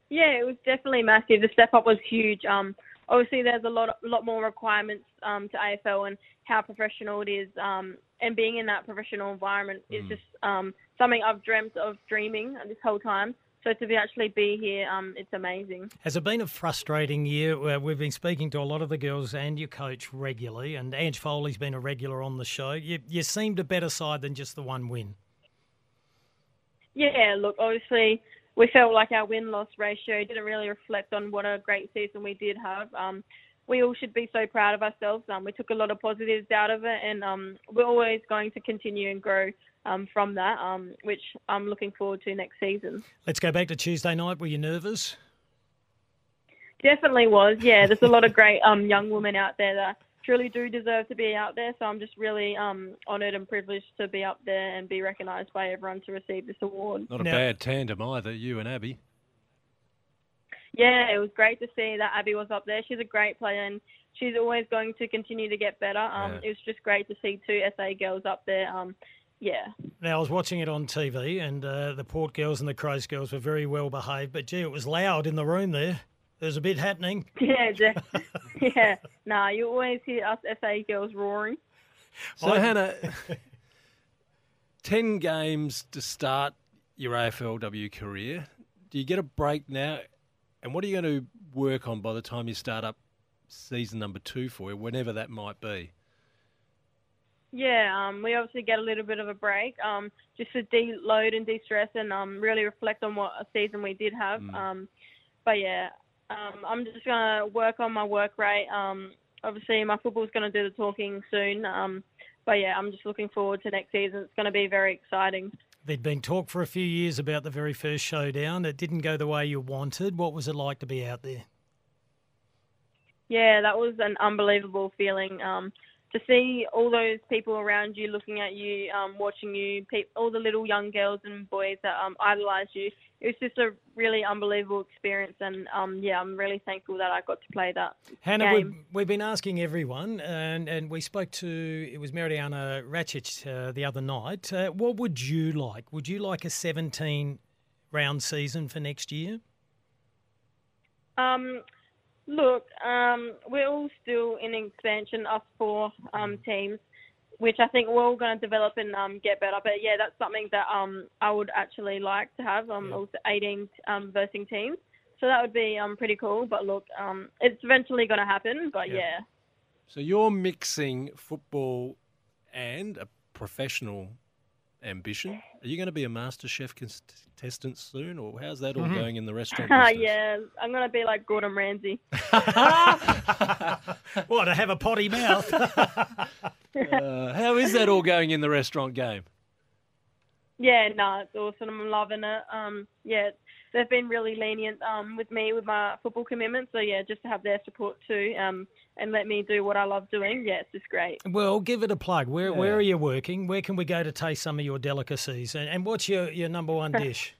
Yeah, it was definitely massive. The step up was huge. Um, obviously, there's a lot, a lot more requirements um, to AFL and how professional it is. Um, and being in that professional environment is just um, something I've dreamt of dreaming this whole time. So to be actually be here, um, it's amazing. Has it been a frustrating year? Uh, We've been speaking to a lot of the girls and your coach regularly, and Ange Foley's been a regular on the show. You, you seemed a better side than just the one win. Yeah, look, obviously we felt like our win loss ratio didn't really reflect on what a great season we did have. Um, we all should be so proud of ourselves. Um, we took a lot of positives out of it, and um, we're always going to continue and grow um, from that, um, which I'm looking forward to next season. Let's go back to Tuesday night. Were you nervous? Definitely was. Yeah, there's a lot of great um, young women out there that truly do deserve to be out there. So I'm just really um, honoured and privileged to be up there and be recognised by everyone to receive this award. Not a bad tandem either, you and Abby. Yeah, it was great to see that Abby was up there. She's a great player and she's always going to continue to get better. Um, Yeah. It was just great to see two SA girls up there. Yeah. Now, I was watching it on TV, and uh, the Port girls and the Crows girls were very well behaved, but gee, it was loud in the room there. There was a bit happening. Yeah, de- yeah. Nah, you always hear us SA girls roaring. So, Hannah, 10 games to start your AFLW career. Do you get a break now? And what are you going to work on by the time you start up season number two for you, whenever that might be? Yeah, um, we obviously get a little bit of a break, um, just to de-load and de-stress and um, really reflect on what a season we did have. Mm. Um, but yeah, um, I'm just gonna work on my work rate. Um, obviously, my football's gonna do the talking soon. Um, but yeah, I'm just looking forward to next season. It's going to be very exciting. There'd been talk for a few years about the very first showdown. It didn't go the way you wanted. What was it like to be out there? Yeah, that was an unbelievable feeling. Um, to see all those people around you looking at you, um, watching you, pe- all the little young girls and boys that um, idolise you. It was just a really unbelievable experience, and um, yeah, I'm really thankful that I got to play that Hannah, we've, we've been asking everyone, and, and we spoke to, it was Marijana Rajcic uh, the other night. Uh, what would you like? Would you like a 17 round season for next year? Um, look, um, we're all still in expansion, us four um, teams, which I think we're all going to develop and um, get better. But yeah, that's something that um, I would actually like to have. Um, also 18 um, versing teams, so that would be um, pretty cool. But look, um, it's eventually going to happen. But Yeah. yeah. So you're mixing football and a professional ambition. Are you going to be a master chef contestant soon, or how's that all Mm-hmm. Mhm. going in the restaurant business? yeah, I'm going to be like Gordon Ramsay. what, to have a potty mouth? Uh, how is that all going in the restaurant game? Yeah, no, it's awesome. I'm loving it. Um, yeah, they've been really lenient um, with me with my football commitments. So yeah, just to have their support too, um, and let me do what I love doing. Yeah, it's just great. Well, give it a plug. Where, Yeah. where are you working? Where can we go to taste some of your delicacies? And, and what's your, your number one dish?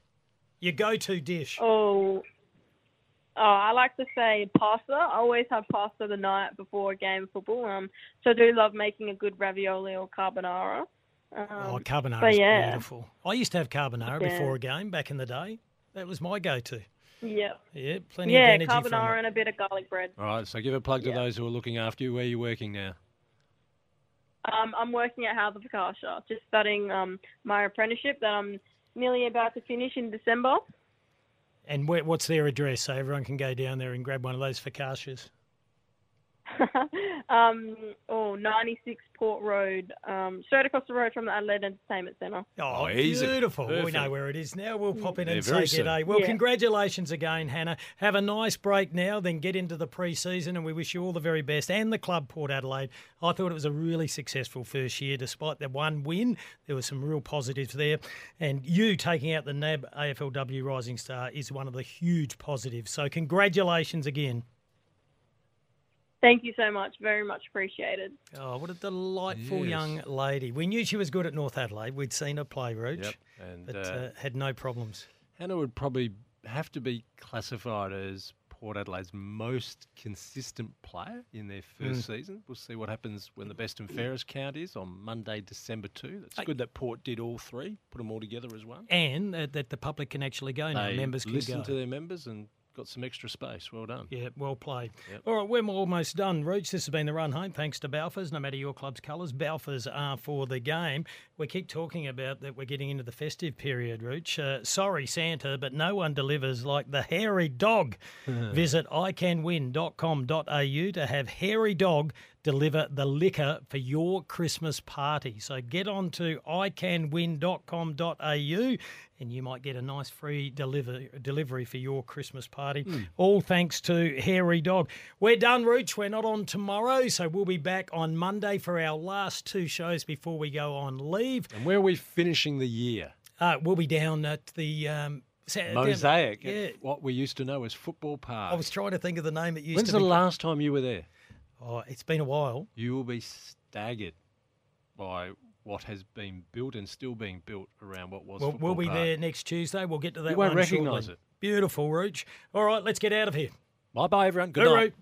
Your go to dish? Oh, oh, I like to say pasta. I always have pasta the night before a game of football. Um, so I do love making a good ravioli or carbonara. Um, Oh, carbonara is yeah, beautiful. I used to have carbonara Yeah. before a game back in the day. That was my go-to. Yeah. Yeah, plenty yeah, of energy from carbonara it. and a bit of garlic bread. All right, so give a plug to Yeah. those who are looking after you. Where are you working now? Um, I'm working at Harvard Focaccia, just studying um, my apprenticeship that I'm nearly about to finish in December. And where, what's their address so everyone can go down there and grab one of those focaccias? um, oh, 96 Port Road, um, straight across the road from the Adelaide Entertainment Centre. Oh, easy. beautiful. We know where it is now. We'll pop in Yeah, and say soon. g'day. Well, Yeah. congratulations again, Hannah. Have a nice break now, then get into the pre-season, and we wish you all the very best. And the club, Port Adelaide. I thought it was a really successful first year, despite the one win. There were some real positives there, and you taking out the NAB AFLW Rising Star is one of the huge positives. So, congratulations again. Thank you so much. Very much appreciated. Oh, what a delightful Yes. young lady. We knew she was good at North Adelaide. We'd seen her play, Rooch, Yep, and, but uh, uh, had no problems. Hannah would probably have to be classified as Port Adelaide's most consistent player in their first Mm. season. We'll see what happens when the best and fairest count is on Monday, December 2. It's good that Port did all three, put them all together as one. and uh, that the public can actually go now. They Members can listened go. to their members and got some extra space. Well done. Yeah, well played. Yep. All right, we're almost done, Rooch. This has been the run home. Thanks to Balfours. No matter your club's colours, Balfours are for the game. We keep talking about that we're getting into the festive period, Rooch. Uh, sorry, Santa, but no one delivers like the hairy dog. Visit iCanWin.com.au to have hairy dog deliver the liquor for your Christmas party. So get on to iCanWin.com.au and you might get a nice free deliver, delivery for your Christmas party. All thanks to Hairy Dog. We're done, Rooch. We're not on tomorrow, so we'll be back on Monday for our last two shows before we go on leave. And where are we finishing the year? Uh, we'll be down at the um, down- Mosaic. Yeah. What we used to know as Football Park. I was trying to think of the name it used When's to the last time you were there? Oh, it's been a while. You will be staggered by what has been built and still being built around what was. We'll, we'll be Park. there next Tuesday. We'll get to that You won't recognise it. Beautiful, Rooch. All right, let's get out of here. Bye bye, everyone. Good Hooroo. night.